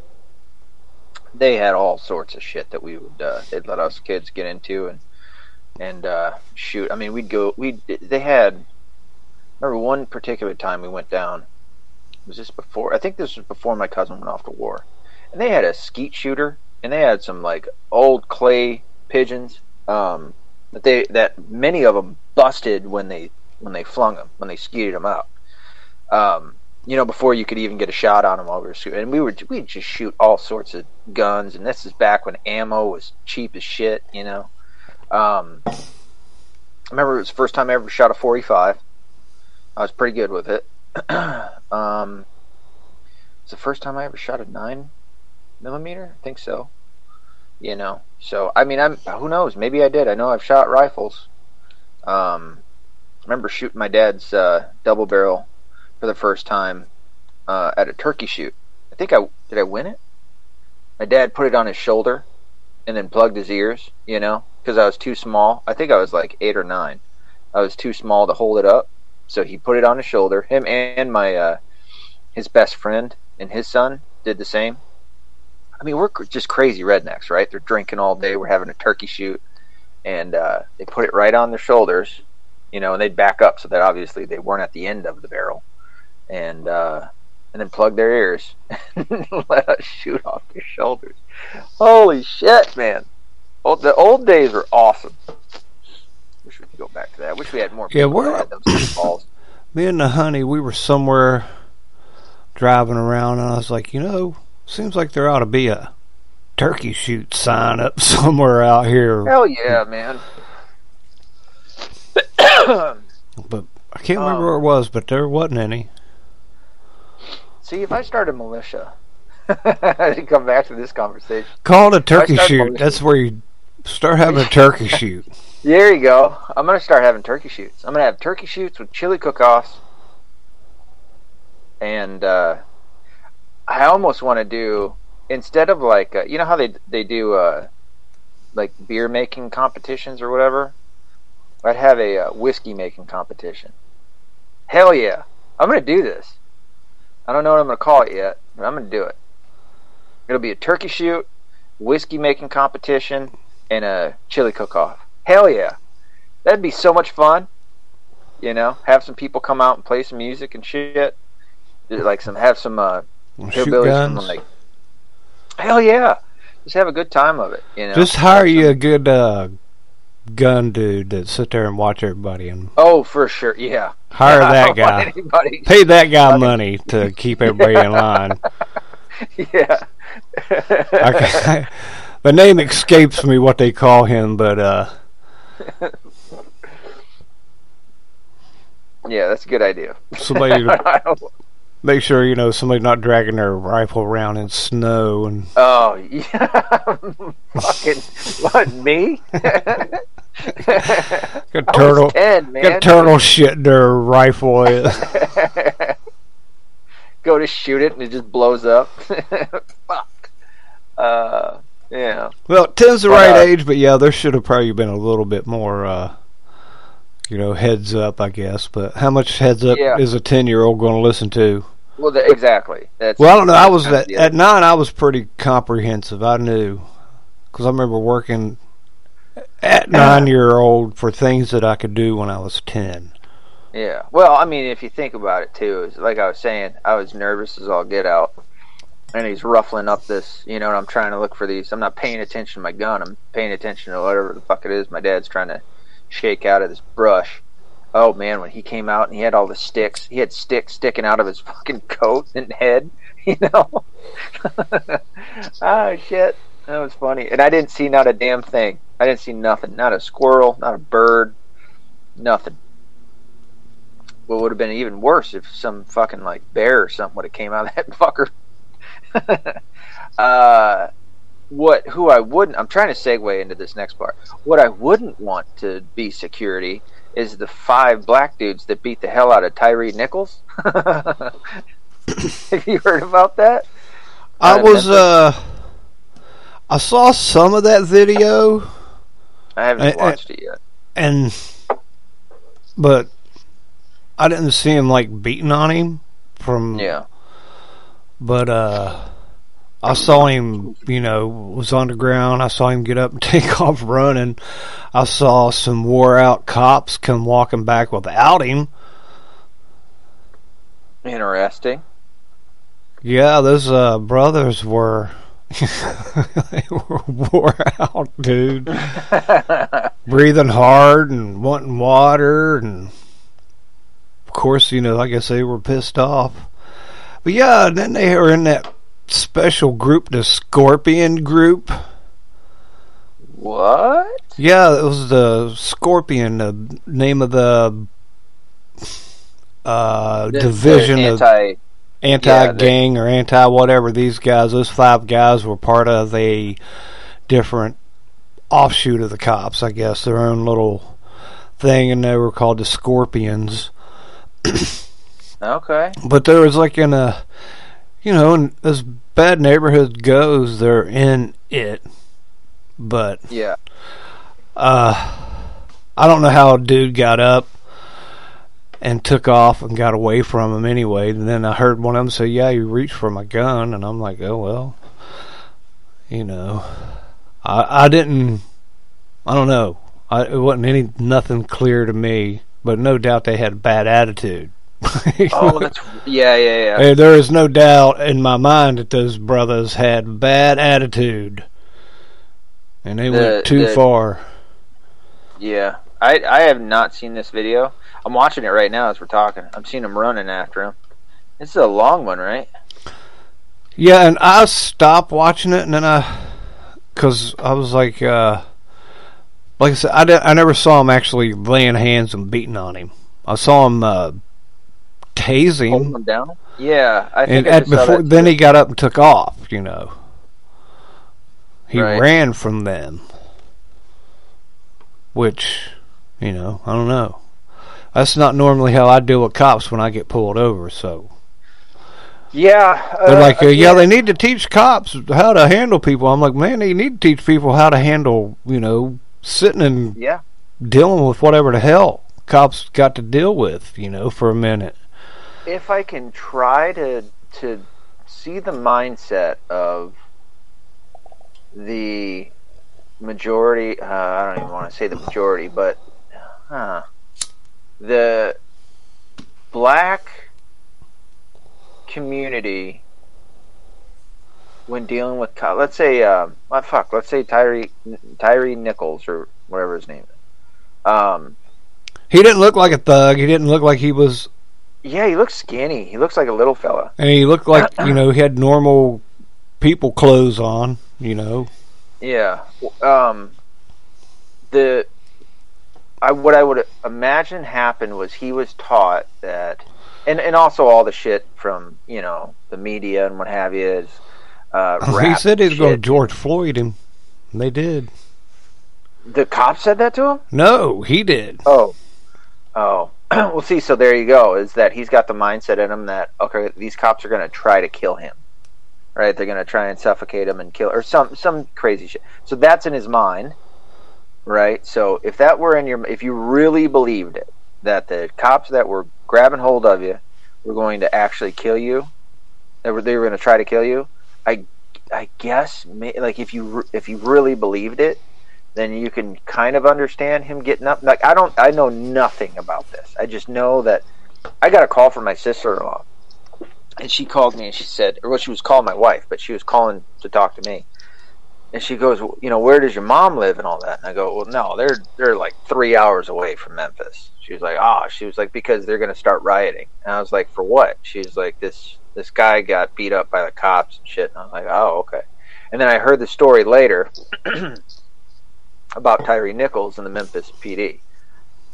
they had all sorts of shit that we would. Uh, they'd let us kids get into and and uh, shoot. I mean, we'd go. We they had. Remember one particular time we went down. Was this before? I think this was before my cousin went off to war, they had a skeet shooter, and they had some like old clay pigeons. Um, that they that many of them busted when they when they flung them when they skeeted them out. Um, you know, before you could even get a shot on them while we were shooting, and we were we just shoot all sorts of guns, and this is back when ammo was cheap as shit. You know, um, I remember it was the first time I ever shot a 45. I was pretty good with it. um, it's the first time I ever shot a nine millimeter. I think so. You know, so I mean, I'm who knows? Maybe I did. I know I've shot rifles. Um, I remember shooting my dad's uh, double barrel for the first time uh, at a turkey shoot. I think I did. I win it. My dad put it on his shoulder and then plugged his ears. You know, because I was too small. I think I was like eight or nine. I was too small to hold it up, so he put it on his shoulder. Him and my uh, his best friend and his son did the same. I mean, we're just crazy rednecks, right? They're drinking all day. We're having a turkey shoot, and uh, they put it right on their shoulders, you know, and they'd back up so that obviously they weren't at the end of the barrel, and uh, and then plug their ears and let us shoot off their shoulders. Holy shit, man! Old, the old days were awesome. Wish we could go back to that. Wish we had more. Yeah, we're- had those balls. Me and the honey, we were somewhere driving around, and I was like, you know, seems like there ought to be a turkey shoot sign up somewhere out here. Hell yeah, man. But I can't remember Um, where it was, but there wasn't any. See, if I started a militia, to come back to this conversation. Call it a turkey shoot. That's where you start having a turkey shoot. There you go. I'm gonna start having turkey shoots. I'm gonna have turkey shoots with chili cook-offs, and uh, I almost want to do instead of like uh, you know how they they do uh, like beer making competitions or whatever. I'd have a uh, whiskey making competition. Hell yeah! I'm gonna do this. I don't know what I'm gonna call it yet, but I'm gonna do it. It'll be a turkey shoot, whiskey making competition, and a chili cook-off. Hell yeah. That'd be so much fun. You know, have some people come out and play some music and shit. Like some have some uh Shoot hillbillies from guns. like Hell yeah. Just have a good time of it, you know. Just hire you a good uh, gun dude that sit there and watch everybody and Oh, for sure. Yeah. hire I that guy. Pay that guy money to keep everybody in line. yeah. I, the name escapes me what they call him, but uh, yeah, that's a good idea. somebody to make sure you know somebody's not dragging their rifle around in snow and oh, yeah. Fucking what, me? got turtle 10, man. got turtle shit in their rifle. Go to shoot it and it just blows up. Fuck. Uh, yeah. well, ten's the But, right uh, age, but yeah, there should have probably been a little bit more. Uh, you know, heads up, I guess. But how much heads up Yeah. is a ten-year-old going to listen to? Well, the, exactly. That's Well, I don't know. I was at, at nine. I was pretty comprehensive. I knew because I remember working at nine-year-old for things that I could do when I was ten. Yeah. Well, I mean, if you think about it too, like I was saying, I was nervous as all get out, and he's ruffling up this, you know, and I'm trying to look for these. I'm not paying attention to my gun. I'm paying attention to whatever the fuck it is my dad's trying to shake out of this brush. Oh man, when he came out and he had all the sticks, he had sticks sticking out of his fucking coat and head, you know. ah shit, that was funny. And I didn't see not a damn thing. I didn't see nothing. Not a squirrel, not a bird, nothing what would have been even worse if some fucking like bear or something would have came out of that fucker. uh, what? Who I wouldn't? I'm trying to segue into this next part. What I wouldn't want to be security is the five black dudes that beat the hell out of Tyree Nichols. Have you heard about that? I was uh, I saw some of that video, I haven't I- watched it yet. and but I didn't see him like beating on him from Yeah. but uh I saw him, you know, was on the ground. I saw him get up and take off running. I saw some wore out cops come walking back without him. Interesting. Yeah, those uh brothers were they were wore out, dude. Breathing hard and wanting water and of course, you know, I guess they were pissed off. But yeah, then they were in that special group, the Scorpion group. what? Yeah, it was the Scorpion, the name of the uh, The- division the of anti. anti gang or anti whatever. These guys, those five guys, were part of a different offshoot of the cops, I guess, their own little thing, and they were called the Scorpions. Okay. But there was like in a, you know, in as bad neighborhood goes, they're in it. But Yeah. uh, I don't know how a dude got up and took off and got away from him anyway. And then I heard one of them say, "Yeah, you reached for my gun," and I'm like, "Oh well." You know, I I didn't. I don't know. I, it wasn't any nothing clear to me but no doubt they had a bad attitude. Oh, that's yeah, yeah, yeah. There is no doubt in my mind that those brothers had bad attitude, and they The- went too the- far. Yeah, I I have not seen this video. I'm watching it right now as we're talking. I'm seeing them running after him. This is a long one, right? Yeah, and I stopped watching it, and then I, cause I was like, uh, like I said, I, di- I never saw him actually laying hands and beating on him. I saw him uh, tase Holding him, down. Yeah, I and I at before then he got up and took off. You know, he Right. ran from them, which, you know, I don't know. That's not normally how I deal with cops when I get pulled over. So yeah, they're uh, like, uh, yeah, they need to teach cops how to handle people. I'm like, man, they need to teach people how to handle, you know, sitting and yeah. dealing with whatever the hell cops got to deal with, you know, for a minute. If I can try to to see the mindset of the majority, uh, I don't even want to say the majority, but huh, the black community when dealing with, let's say, um, fuck, let's say Tyree Tyree Nichols or whatever his name is. Um, He didn't look like a thug. He didn't look like he was, yeah, he looks skinny. He looks like a little fella. and he looked like, you know, he had normal people clothes on, you know. Yeah. Um, the I what I would imagine happened was he was taught that, and and also all the shit from you know the media and what have you is. Uh, he said he was going to. George Floyd him. They did. The cop said that to him. No, he did. Oh, oh. well, see, so there you go. Is that he's got the mindset in him that okay, these cops are going to try to kill him, right? They're going to try and suffocate him and kill, or some some crazy shit. So that's in his mind, right? So if that were in your, if you really believed it, that the cops that were grabbing hold of you were going to actually kill you, they were they were going to try to kill you. I I guess like if you if you really believed it, then you can kind of understand him getting up. Like I don't, I know nothing about this. I just know that I got a call from my sister-in-law, and she called me and she said, or well, she was calling my wife, but she was calling to talk to me. And she goes, you know, where does your mom live and all that? And I go, well, no, they're they're like three hours away from Memphis. She was like, ah, she was like, because they're gonna start rioting. And I was like, for what? She was like, this this guy got beat up by the cops and shit. And I was like, oh, okay. And then I heard the story later about Tyree Nichols in the Memphis PD,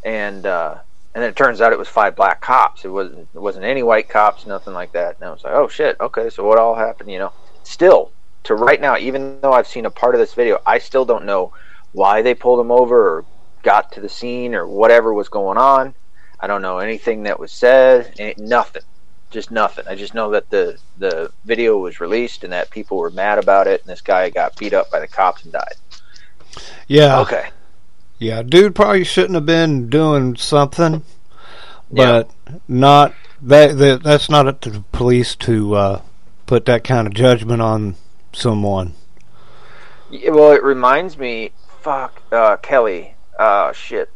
and uh, and then it turns out it was five black cops. It wasn't it wasn't any white cops, nothing like that. And I was like, oh shit, okay, so what all happened? You know, still to right now, even though I've seen a part of this video, I still don't know why they pulled him over or got to the scene or whatever was going on. I don't know anything that was said. Ain't nothing. Just nothing. I just know that the the video was released and that people were mad about it, and this guy got beat up by the cops and died. Yeah. Okay. Yeah, dude probably shouldn't have been doing something, but not that, that. That's not up to the police to uh, put that kind of judgment on someone. Yeah, well, it reminds me. Fuck, uh, Kelly. Uh, shit.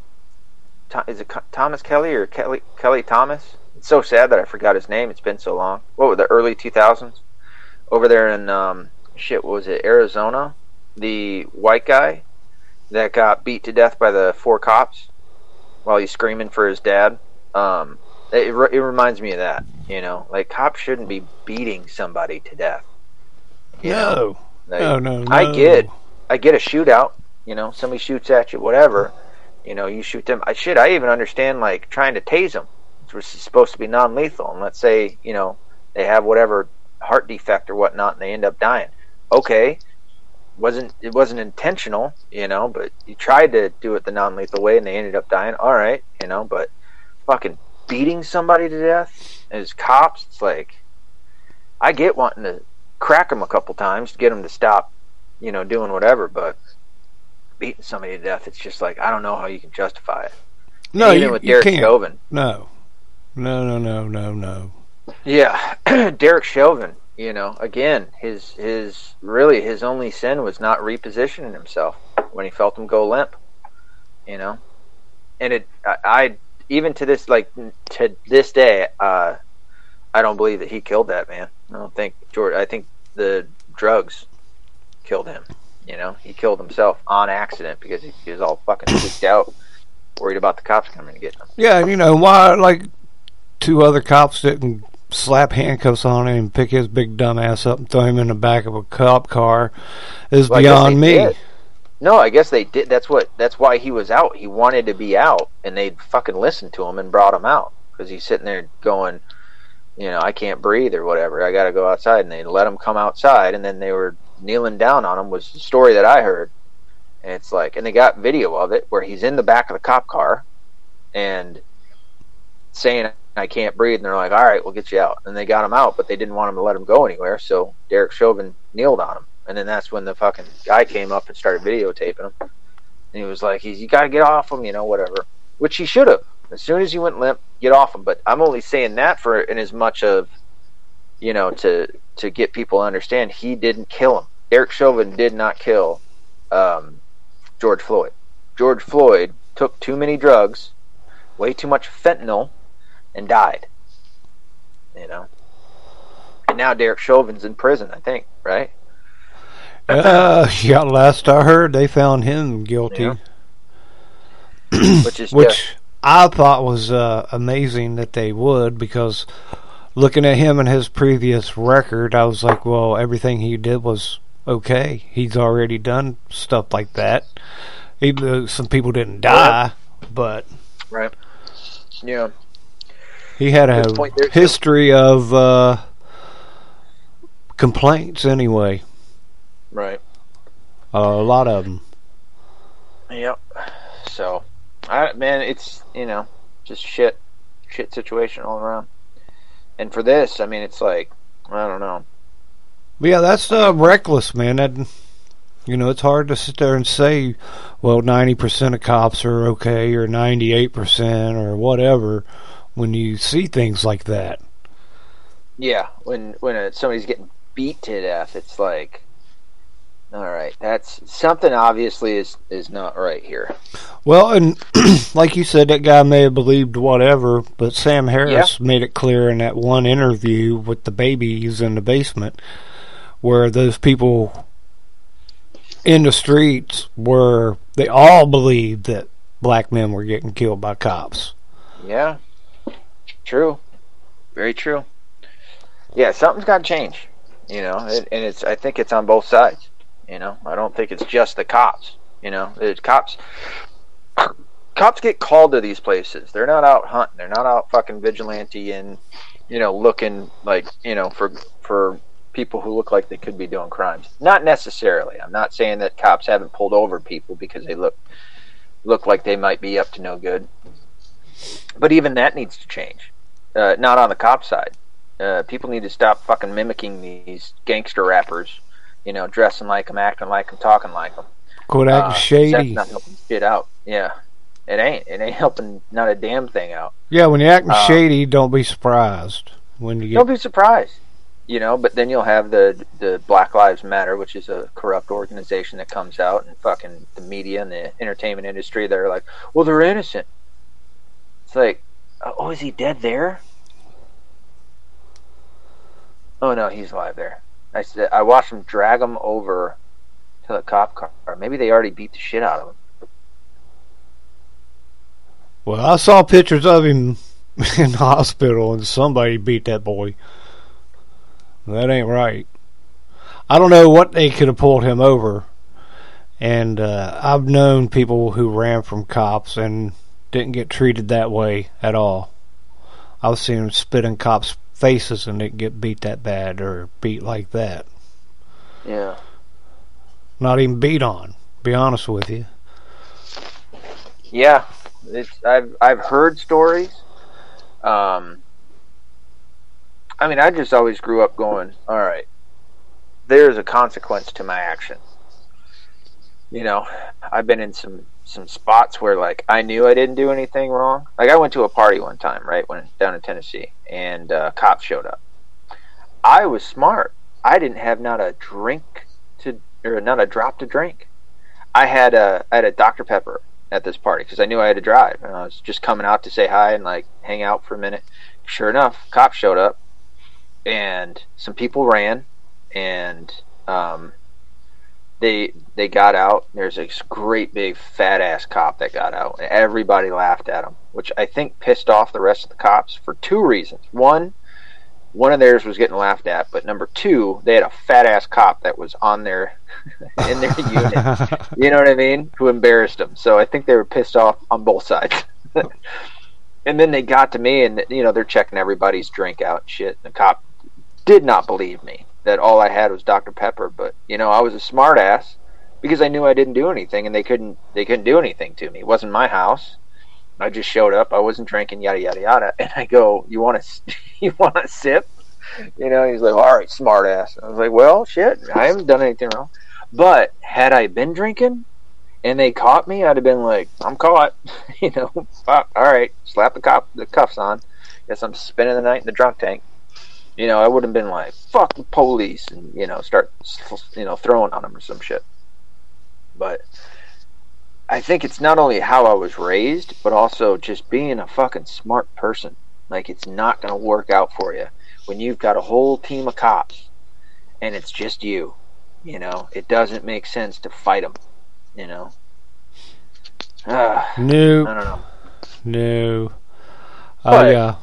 Is it Thomas Kelly or Kelly Kelly Thomas? It's so sad that I forgot his name. It's been so long. What were the early two thousands? Over there in um, shit. What was it Arizona? The white guy that got beat to death by the four cops while he's screaming for his dad. Um, it, it re- it reminds me of that. You know, like cops shouldn't be beating somebody to death. No, Like, no, no, no. I get, I get a shootout. You know, somebody shoots at you, whatever. You know, you shoot them. I shit. I even understand like trying to tase them, which is supposed to be non-lethal. And let's say you know they have whatever heart defect or whatnot, and they end up dying. Okay, wasn't it wasn't intentional, you know, but you tried to do it the non-lethal way, and they ended up dying. All right, you know, but fucking beating somebody to death as cops, it's like I get wanting to crack them a couple times to get them to stop, you know, doing whatever, but beating somebody to death, it's just like I don't know how you can justify it. no, Even you, with you Derek can't. Chauvin. No, no, no, no, no, no. Yeah, Derek Chauvin. You know, again, his his really his only sin was not repositioning himself when he felt him go limp. You know, and it I, I even to this like to this day, uh, I don't believe that he killed that man. I don't think George. I think the drugs killed him. You know, he killed himself on accident because he, he was all fucking freaked out, worried about the cops coming to get him. Yeah, you know why? Like two other cops didn't slap handcuffs on him and pick his big dumb ass up and throw him in the back of a cop car is Well, beyond me. did. No, I guess they did. That's what. That's why he was out. He wanted to be out, and they fucking listened to him and brought him out because he's sitting there going, you know, I can't breathe or whatever. I got to go outside, and they let him come outside, and then they were kneeling down on him. Was the story that I heard, and it's like, and they got video of it where he's in the back of the cop car, and saying I can't breathe, and they're like, all right, we'll get you out, and they got him out, but they didn't want him to let him go anywhere, so Derek Chauvin kneeled on him. And then that's when the fucking guy came up and started videotaping him. And he was like, "He's you got to get off him, you know, whatever." Which he should have. As soon as he went limp, get off him. But I'm only saying that for in as much of, you know, to to get people to understand he didn't kill him. Derek Chauvin did not kill um, George Floyd. George Floyd took too many drugs, way too much fentanyl, and died. You know. And now Derek Chauvin's in prison, I think, right? Uh, yeah, last I heard, they found him guilty, Yeah. Which is which just, I thought was uh, amazing that they would because looking at him and his previous record, I was like, well, everything he did was okay. He's already done stuff like that. Even though some people didn't die, but right. Yeah. He had a point too. history of uh, complaints anyway. Right. a lot of them. Yep. So, I man, it's you know just shit, shit situation all around. And for this, I mean, it's like I don't know. But yeah, that's uh, reckless, man. That you know, it's hard to sit there and say, well, ninety percent of cops are okay, or ninety-eight percent, or whatever, when you see things like that. Yeah, when when uh somebody's getting beat to death, it's like, all right, that's something. Obviously, is is not right here. Well, and like you said, that guy may have believed whatever, but Sam Harris made it clear in that one interview with the babies in the basement, where those people in the streets were they all believed that black men were getting killed by cops. Yeah, true, very true. Yeah, something's got to change. You know, it, and it's I think it's on both sides. You know, I don't think it's just the cops. You know, it's cops. Cops get called to these places. They're not out hunting. They're not out fucking vigilante and you know looking like you know for for people who look like they could be doing crimes. Not necessarily. I'm not saying that cops haven't pulled over people because they look look like they might be up to no good. But even that needs to change. Uh, not on the cop side. Uh, people need to stop fucking mimicking these gangster rappers. You know, dressing like them, acting like them, talking like them. Quit acting That's shady. not helping shit out. Yeah, it ain't. It ain't helping not a damn thing out. Yeah, when you're acting Uh, shady, don't be surprised when you get. Don't be surprised. You know, but then you'll have the the Black Lives Matter, which is a corrupt organization that comes out and fucking the media and the entertainment industry. They're like, well, they're innocent. It's like, oh, is he dead there? Oh no, he's alive there. I said I watched him drag him over to the cop car. Maybe they already beat the shit out of him. Well, I saw pictures of him in the hospital, and somebody beat that boy. That ain't right. I don't know what they could have pulled him over. And uh, I've known people who ran from cops and didn't get treated that way at all. I've seen them spit in cops' faces and didn't get beat that bad or beat like that. Yeah. Not even beat on. Be honest with you. Yeah, it's I've I've heard stories. Um, I mean, I just always grew up going, all right, there's a consequence to my action. You know, I've been in some some spots where like I knew I didn't do anything wrong. Like I went to a party one time, right, when down in Tennessee, and uh, cops showed up. I was smart. I didn't have not a drink to or not a drop to drink. I had a I had a Dr Pepper at this party because I knew I had to drive, and I was just coming out to say hi and like hang out for a minute. Sure enough, cops showed up, and some people ran, and um, they they got out. There's this great big fat ass cop that got out, and everybody laughed at him, which I think pissed off the rest of the cops for two reasons. One, one of theirs was getting laughed at, but number two, they had a fat ass cop that was on their in their unit. You know what I mean? Who embarrassed them. So I think they were pissed off on both sides. and then they got to me, and you know they're checking everybody's drink out and shit. And the cop did not believe me that all I had was Dr Pepper, but you know I was a smart ass because I knew I didn't do anything, and they couldn't they couldn't do anything to me. It wasn't my house. I just showed up. I wasn't drinking, yada yada yada. And I go, "You want to you want a sip?" You know, he's like, "All right, smart ass." I was like, "Well, shit, I haven't done anything wrong." But had I been drinking and they caught me, I'd have been like, "I'm caught." you know, fuck. All right, slap the cop the cuffs on. Guess I'm spending the night in the drunk tank. You know, I would have been like, "Fuck the police," and you know, start you know throwing on them or some shit. But I think it's not only how I was raised, but also just being a fucking smart person. Like it's not going to work out for you when you've got a whole team of cops and it's just you. You know, it doesn't make sense to fight them. You know. Uh, no. I don't know. No. But- I uh,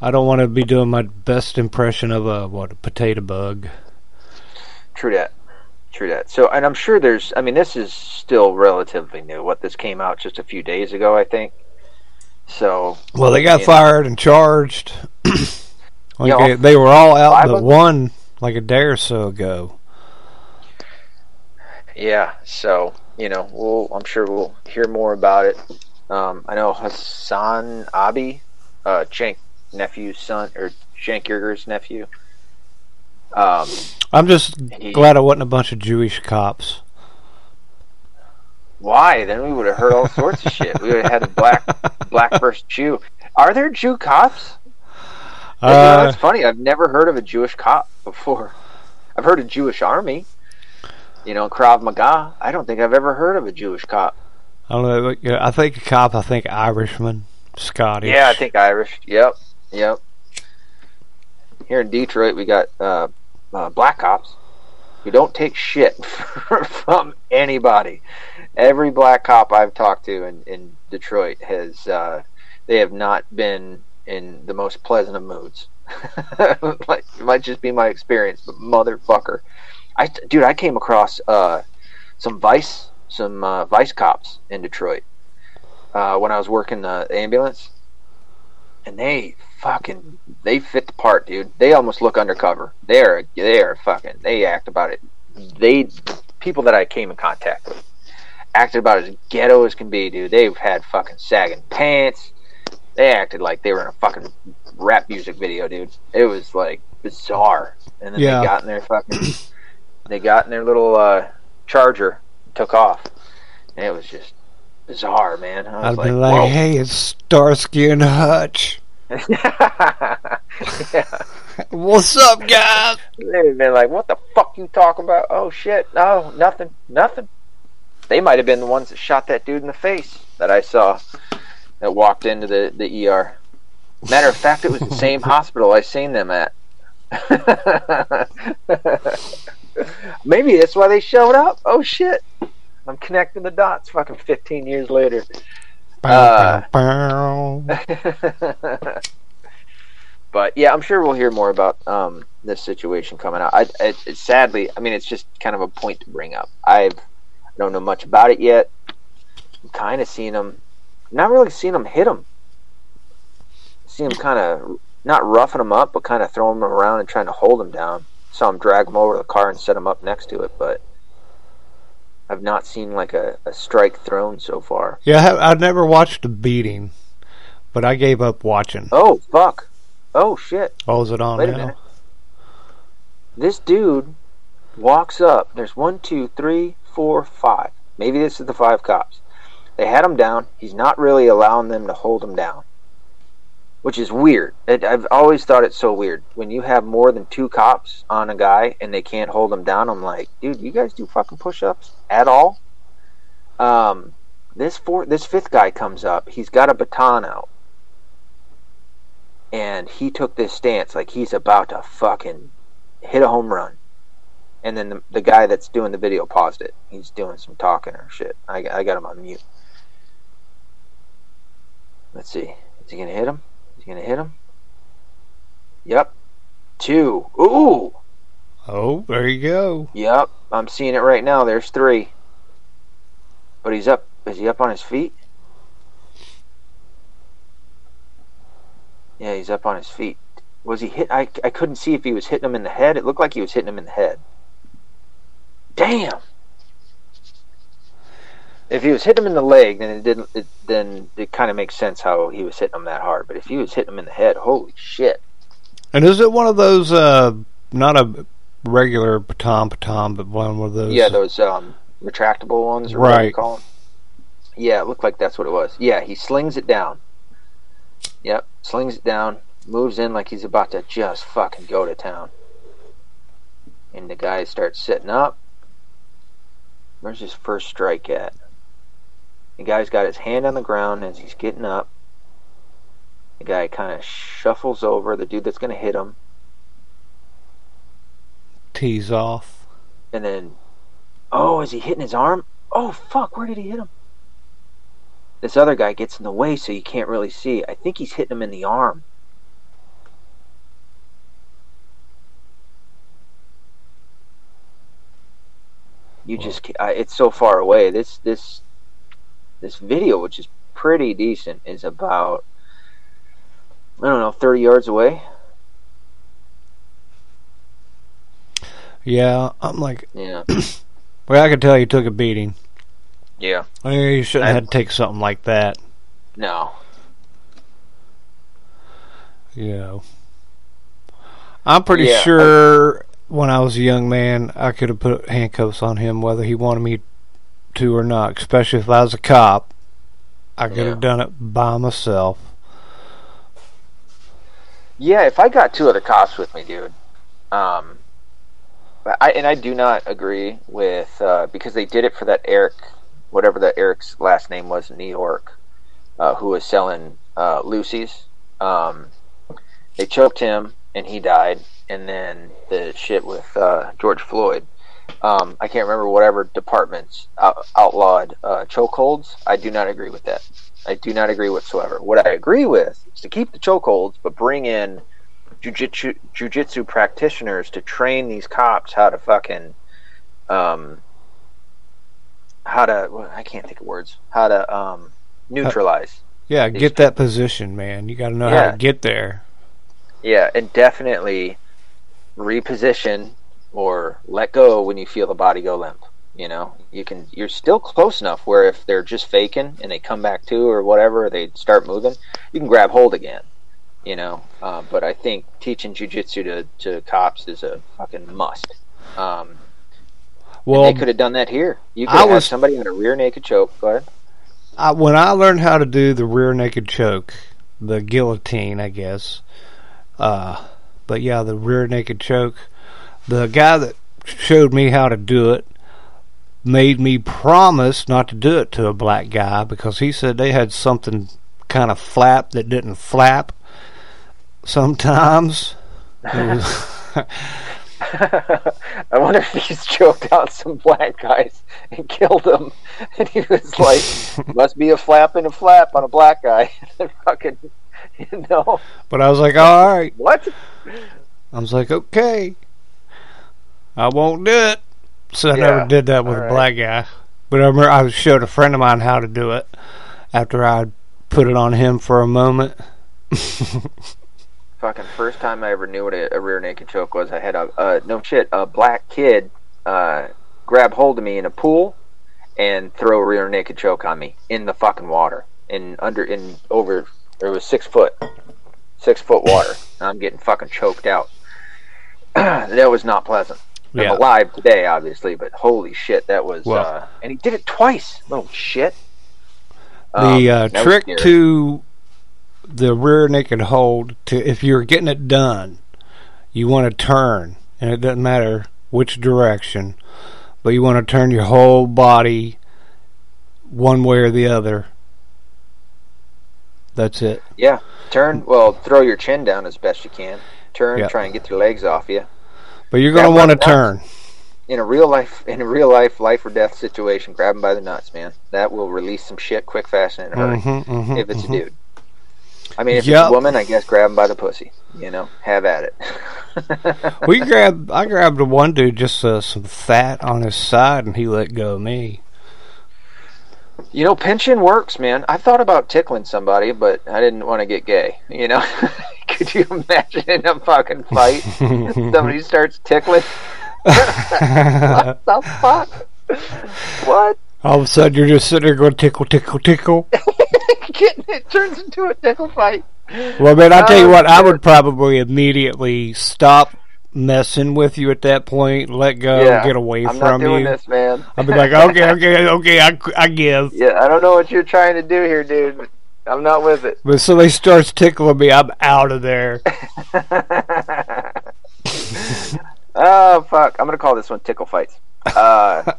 I don't want to be doing my best impression of a what a potato bug. True that. True that. So, and I'm sure there's. I mean, this is still relatively new. What this came out just a few days ago, I think. So. Well, they got fired and charged. like Yeah, they, they were all out but one like a day or so ago. Yeah. So you know, we'll. I'm sure we'll hear more about it. Um, I know Hasan Abi, uh, Cenk nephew's son or Cenk Uygur's nephew. Um, I'm just He- glad I wasn't a bunch of Jewish cops. why? Then we would have heard all sorts of shit. We would have had a black black versus Jew. Are there Jew cops? You know, Uh, that's funny. I've never heard of a Jewish cop before. I've heard of Jewish army. You know, Krav Maga. I don't think I've ever heard of a Jewish cop. I don't know. I think a cop. I think Irishman, Scottish. Yeah, I think Irish. Yep, yep. Here in Detroit, we got uh, uh, black cops who don't take shit from anybody. Every black cop I've talked to in, in Detroit has uh, they have not been in the most pleasant of moods. like it might just be my experience, but motherfucker, I dude, I came across uh, some vice some uh, vice cops in Detroit uh, when I was working the ambulance, and they fucking they fit the part, dude. They almost look undercover. They are they are fucking they act about it. They people that I came in contact with acted about as ghetto as can be, dude. They've had fucking sagging pants. They acted like they were in a fucking rap music video, dude. It was like bizarre. And then Yeah. they got in their fucking they got in their little uh, charger, took off, and it was just bizarre, man. I I'd was be like, like, whoa. "Hey, it's Starsky and Hutch. yeah. What's up, guys?" They'd been like, "What the fuck you talking about?" Oh shit, no, nothing, nothing. They might have been the ones that shot that dude in the face that I saw that walked into the the ER. Matter of fact, it was the same hospital I seen them at. Maybe that's why they showed up. Oh shit, I'm connecting the dots. Fucking 15 years later. Uh, Bow, bow, bow. but yeah, I'm sure we'll hear more about um, this situation coming out. I, it, it, sadly, I mean, it's just kind of a point to bring up. I've I don't know much about it yet. I'm Kind of seen him, not really seen him hit him. See him kind of not roughing him up, but kind of throwing him around and trying to hold him down. Saw him drag him over to the car and set him up next to it, but I've not seen like a, a strike thrown so far. Yeah, I have, I've never watched a beating, but I gave up watching. Oh fuck! Oh shit! Oh, is it on Wait a now? minute. this dude walks up. There's one, two, three, four, five. Maybe this is the five cops. They had him down. He's not really allowing them to hold him down, which is weird. It, I've always thought it's so weird when you have more than two cops on a guy and they can't hold him down. I'm like, dude, you guys do fucking push-ups at all? Um, this four, this fifth guy comes up. He's got a baton out, and he took this stance like he's about to fucking hit a home run. And then the, the guy that's doing the video paused it. He's doing some talking or shit. I, I got him on mute. Let's see. Is he gonna hit him? He gonna hit him? Yep. Two. Ooh. Oh, there you go. Yep. I'm seeing it right now. There's three. But he's up. Is he up on his feet? Yeah, he's up on his feet. Was he hit? I, I couldn't see if he was hitting him in the head. It looked like he was hitting him in the head. Damn. If he was hitting him in the leg, then it didn't. It, then it kind of makes sense how he was hitting him that hard. But if he was hitting him in the head, holy shit! And is it one of those, uh, not a regular baton baton, but one of those? Yeah, those um, retractable ones, or whatever you Right. call them. Yeah, it looked like that's what it was. Yeah, he slings it down. Yep, slings it down, moves in like he's about to just fucking go to town. And the guy starts sitting up. Where's his first strike at? The guy's got his hand on the ground as he's getting up. The guy kind of shuffles over the dude that's going to hit him. tease off. And then, oh, is he hitting his arm? Oh, fuck, where did he hit him? This other guy gets in the way so you can't really see. I think he's hitting him in the arm. You just, ca- I- it's so far away. This, this, this video, which is pretty decent, is about, I don't know, 30 yards away. Yeah, I'm like, Yeah. well, I could tell you took a beating. Yeah. I mean, you shouldn't I- have had to take something like that. No. Yeah. I'm pretty Yeah, I- sure when I was a young man, I could have put handcuffs on him whether he wanted me to or not. Especially if I was a cop, I could Yeah. have done it by myself. Yeah, if I got two other cops with me, dude, um, I and I do not agree with uh, because they did it for that Eric, whatever that Eric's last name was in New York, uh, who was selling uh, loosies. Um, they choked him and he died, and then the shit with uh, George Floyd. Um, I can't remember whatever departments out- outlawed uh, chokeholds. I do not agree with that. I do not agree whatsoever. What I agree with is to keep the chokeholds, but bring in jujitsu jujitsu practitioners to train these cops how to fucking um how to well, I can't think of words how to um neutralize. Yeah, get that position, man. You got to know how to get there. Yeah, and definitely reposition or let go when you feel the body go limp. You know, you can. You're still close enough where if they're just faking and they come back to or whatever, they start moving, you can grab hold again. You know, uh, but I think teaching jujitsu to to cops is a fucking must. Um, Well, they could have done that here. You could I have was- somebody on a rear naked choke. Go ahead. I, when I learned how to do the rear naked choke, the guillotine, I guess. Uh, but yeah, the rear naked choke. The guy that showed me how to do it made me promise not to do it to a black guy because he said they had something kind of flap that didn't flap sometimes. I wonder if he's choked out some black guys and killed them. And he was like, must be a flap and a flap on a black guy. fucking, you know, but I was like, all right. what? I was like, okay, I won't do it. So I Yeah, never did that with all a right. black guy. But I remember I showed a friend of mine how to do it after I put it on him for a moment. Fucking first time I ever knew what a, a rear naked choke was, I had a, uh, no shit, a black kid uh, grab hold of me in a pool and throw a rear naked choke on me in the fucking water. In under, in over, it was six foot. Six foot water. I'm getting fucking choked out. that was not pleasant. Yeah. I'm alive today, obviously, but holy shit, that was. Well- uh, and he did it twice. Little shit. The Um, uh, trick to the rear naked hold to if you're getting it done, you want to turn, and it doesn't matter which direction, but you want to turn your whole body one way or the other. That's it. Yeah, turn. Well, throw your chin down as best you can. Turn, try and get your legs off you. But you're going to want to turn. In a real life, in a real life, life or death situation, grab him by the nuts, man. That will release some shit quick, fast, and in a hurry. Mhm, mhm, if it's a mhm. dude. I mean, if Yep. it's a woman, I guess grab him by the pussy. You know, have at it. We grabbed. I grabbed the one dude just uh, some fat on his side, and he let go of me. You know, pinching works, man. I thought about tickling somebody, but I didn't want to get gay. You know, could you imagine in a fucking fight, somebody starts tickling? what the fuck? What? All of a sudden, you're just sitting there going tickle, tickle, tickle. It turns into a tickle fight. Well, man, I tell you Oh, what, I would probably immediately stop messing with you at that point, let go, yeah, get away I'm from doing you. this, man. I'd be like, okay, okay, okay, I, I give. Yeah, I don't know what you're trying to do here, dude. I'm not with it. But somebody starts tickling me, I'm out of there. oh fuck! I'm gonna call this one tickle fights. Uh,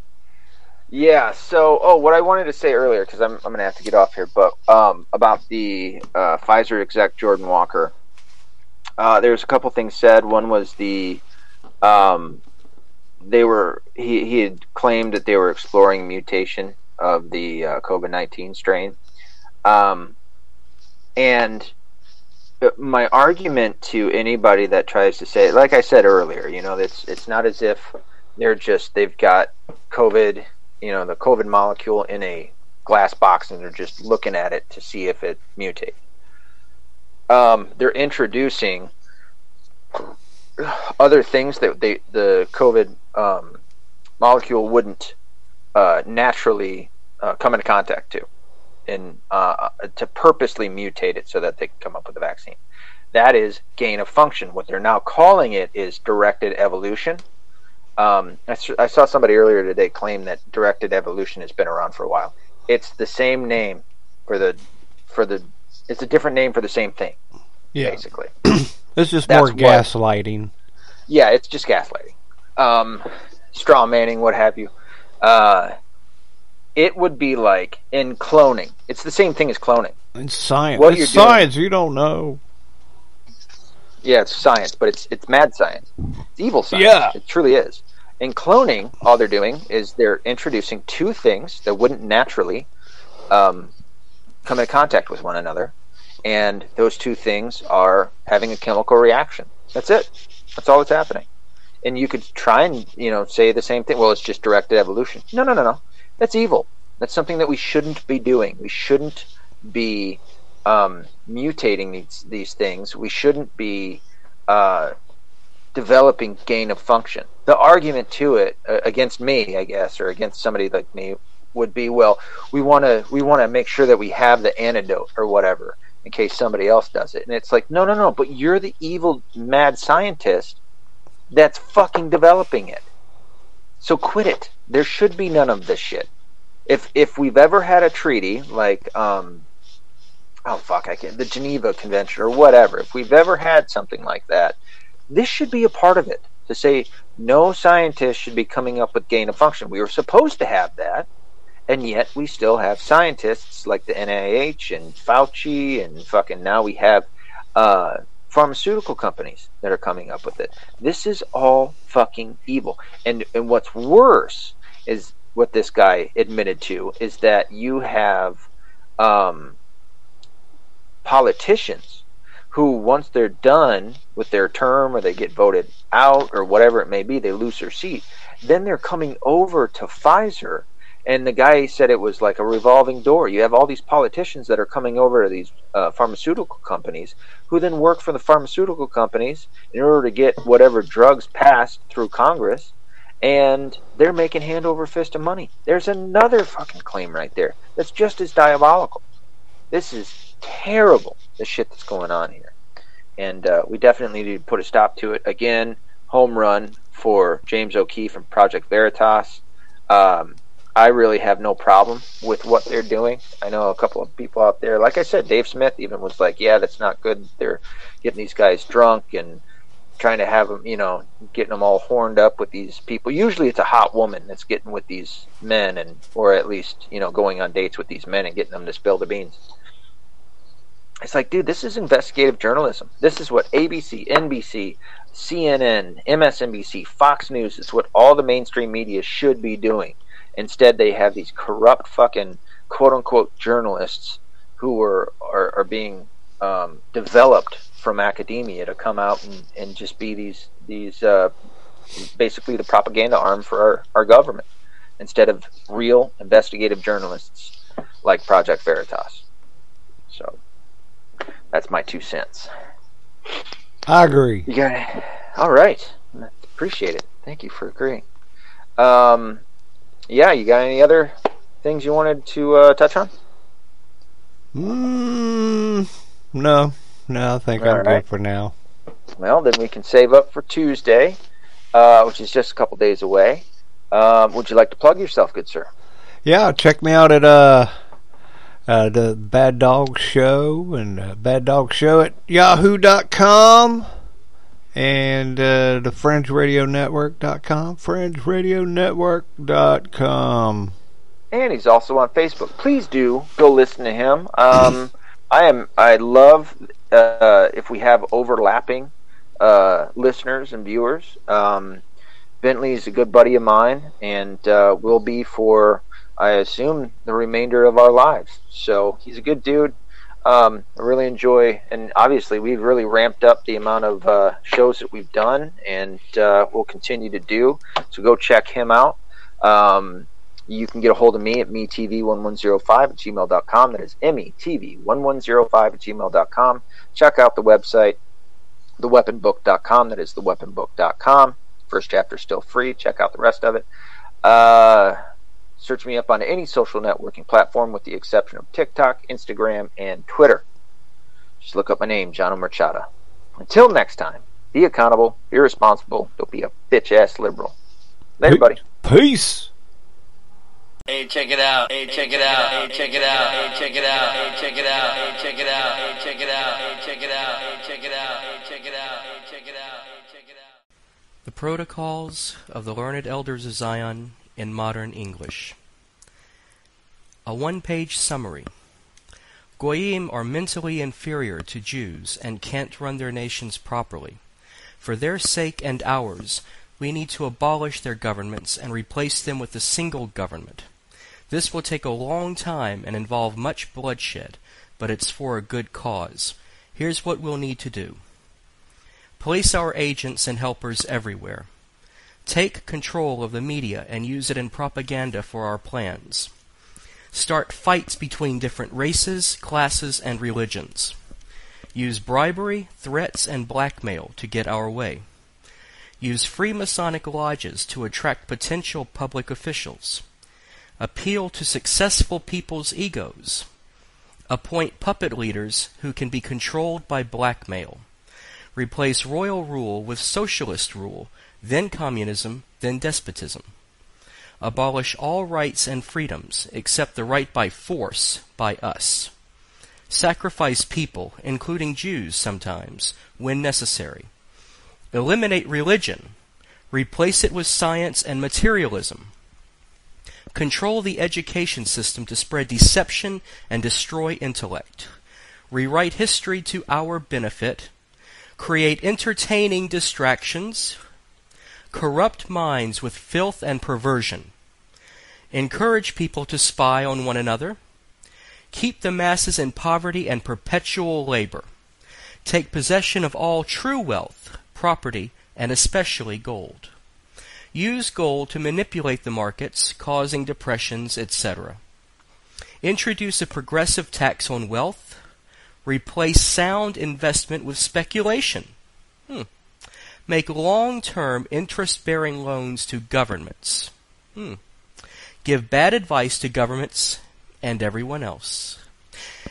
yeah. So, oh, what I wanted to say earlier because I'm I'm gonna have to get off here, but um, about the uh, Pfizer exec Jordon Walker. Uh, there's a couple things said. One was the um, they were he he had claimed that they were exploring mutation of the uh, COVID nineteen strain, um, and my argument to anybody that tries to say, like I said earlier, you know, it's it's not as if they're just they've got COVID, you know, the COVID molecule in a glass box and they're just looking at it to see if it mutates. Um, they're introducing other things that they the COVID um, molecule wouldn't uh, naturally uh, come into contact to and uh, to purposely mutate it so that they can come up with a vaccine. That is gain of function. What they're now calling it is directed evolution. Um, I, I saw somebody earlier today claim that directed evolution has been around for a while. It's the same name for the for the. It's a different name for the same thing, Yeah, basically. it's just That's more what- gaslighting. Yeah, it's just gaslighting, um, straw manning, what have you. Uh, it would be like in cloning. It's the same thing as cloning. In science. What it's you're doing- science. You don't know. Yeah, it's science, but it's it's mad science. It's evil science. Yeah. It truly is. In cloning, all they're doing is they're introducing two things that wouldn't naturally um, come into contact with one another, and those two things are having a chemical reaction. That's it. That's all that's happening. And you could try and you know say the same thing. Well, it's just directed evolution. No, no, no, no. That's evil. That's something that we shouldn't be doing. We shouldn't be um, mutating these these things. We shouldn't be uh, developing gain of function. The argument to it uh, against me, I guess, or against somebody like me, would be, well, we want to we want to make sure that we have the antidote or whatever in case somebody else does it. And it's like, no, no, no. But you're the evil mad scientist that's fucking developing it. So quit it. There should be none of this shit. If if we've ever had a treaty like um, oh fuck, I can't the Geneva Convention or whatever. If we've ever had something like that, this should be a part of it. To say no scientist should be coming up with gain of function. We were supposed to have that, and yet we still have scientists like the NIH and Fauci and fucking now we have uh, pharmaceutical companies that are coming up with it. This is all fucking evil. And and what's worse is what this guy admitted to is that you have um, politicians who, once they're done with their term or they get voted out or whatever it may be, they lose their seat. Then they're coming over to Pfizer, and the guy said it was like a revolving door. You have all these politicians that are coming over to these uh, pharmaceutical companies who then work for the pharmaceutical companies in order to get whatever drugs passed through Congress and they're making hand over fist of money. There's another fucking claim right there that's just as diabolical. This is terrible, the shit that's going on here. And uh, we definitely need to put a stop to it. Again, home run for James O'Keefe and Project Veritas. Um, I really have no problem with what they're doing. I know a couple of people out there, like I said, Dave Smith even was like, yeah, that's not good. They're getting these guys drunk and trying to have them, you know, getting them all horned up with these people. Usually, it's a hot woman that's getting with these men, and or at least you know going on dates with these men and getting them to spill the beans. It's like, dude, this is investigative journalism. This is what ABC, NBC, CNN, MSNBC, Fox News. It's what all the mainstream media should be doing. Instead, they have these corrupt fucking quote unquote journalists who are are, are being um, developed from academia to come out and, and just be these these uh, basically the propaganda arm for our, our government instead of real investigative journalists like Project Veritas. So that's my two cents. I agree. You got it. All right. Appreciate it. Thank you for agreeing. Um, yeah, you got any other things you wanted to uh, touch on? Mm, no, no, I think All I'm right. good for now. Well, then we can save up for Tuesday, uh, which is just a couple days away. Um, would you like to plug yourself, good sir? Yeah, check me out at uh, uh the Bad Dog Show and uh, Bad Dog Show at yahoo.com and uh, the FringeRadioNetwork.com, FringeRadioNetwork.com. and he's also on Facebook. Please do go listen to him. Um, I am. I love uh, if we have overlapping uh, listeners and viewers. Um, Bentley is a good buddy of mine, and uh, will be for I assume the remainder of our lives. So he's a good dude. Um, I really enjoy, and obviously we've really ramped up the amount of uh, shows that we've done, and uh, we'll continue to do. So go check him out. Um, you can get a hold of me at metv1105 at gmail.com. That is metv1105 at gmail.com. Check out the website, theweaponbook.com. That is theweaponbook.com. First chapter still free. Check out the rest of it. Uh, search me up on any social networking platform with the exception of TikTok, Instagram, and Twitter. Just look up my name, John Merchada. Until next time, be accountable, be responsible, don't be a bitch ass liberal. Later, buddy. Peace. Hey, check it out. Hey, check it out. Hey, check it out. Hey, check it out. Hey, check it out. Hey, check it out. Hey, check it out. Hey, check it out. Hey, check it out. Hey, check it out. Hey, check it out. Hey, check it out. The Protocols of the Learned Elders of Zion in Modern English. A one page summary. Goyim are mentally inferior to Jews and can't run their nations properly. For their sake and ours, we need to abolish their governments and replace them with a single government. This will take a long time and involve much bloodshed, but it's for a good cause. Here's what we'll need to do. Place our agents and helpers everywhere. Take control of the media and use it in propaganda for our plans. Start fights between different races, classes, and religions. Use bribery, threats, and blackmail to get our way. Use free Masonic lodges to attract potential public officials. Appeal to successful people's egos. Appoint puppet leaders who can be controlled by blackmail. Replace royal rule with socialist rule, then communism, then despotism. Abolish all rights and freedoms except the right by force by us. Sacrifice people, including Jews sometimes, when necessary. Eliminate religion. Replace it with science and materialism. Control the education system to spread deception and destroy intellect. Rewrite history to our benefit. Create entertaining distractions. Corrupt minds with filth and perversion. Encourage people to spy on one another. Keep the masses in poverty and perpetual labor. Take possession of all true wealth, property, and especially gold. Use gold to manipulate the markets, causing depressions, etc. Introduce a progressive tax on wealth. Replace sound investment with speculation. Hmm. Make long term interest bearing loans to governments. Hmm. Give bad advice to governments and everyone else.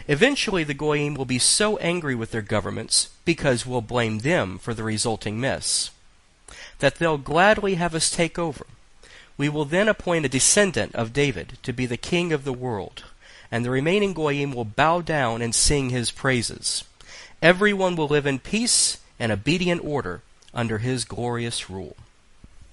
Eventually, the Goyim will be so angry with their governments, because we'll blame them for the resulting mess, that they'll gladly have us take over. We will then appoint a descendant of David to be the king of the world, and the remaining Goyim will bow down and sing his praises. Everyone will live in peace and obedient order, under his glorious rule.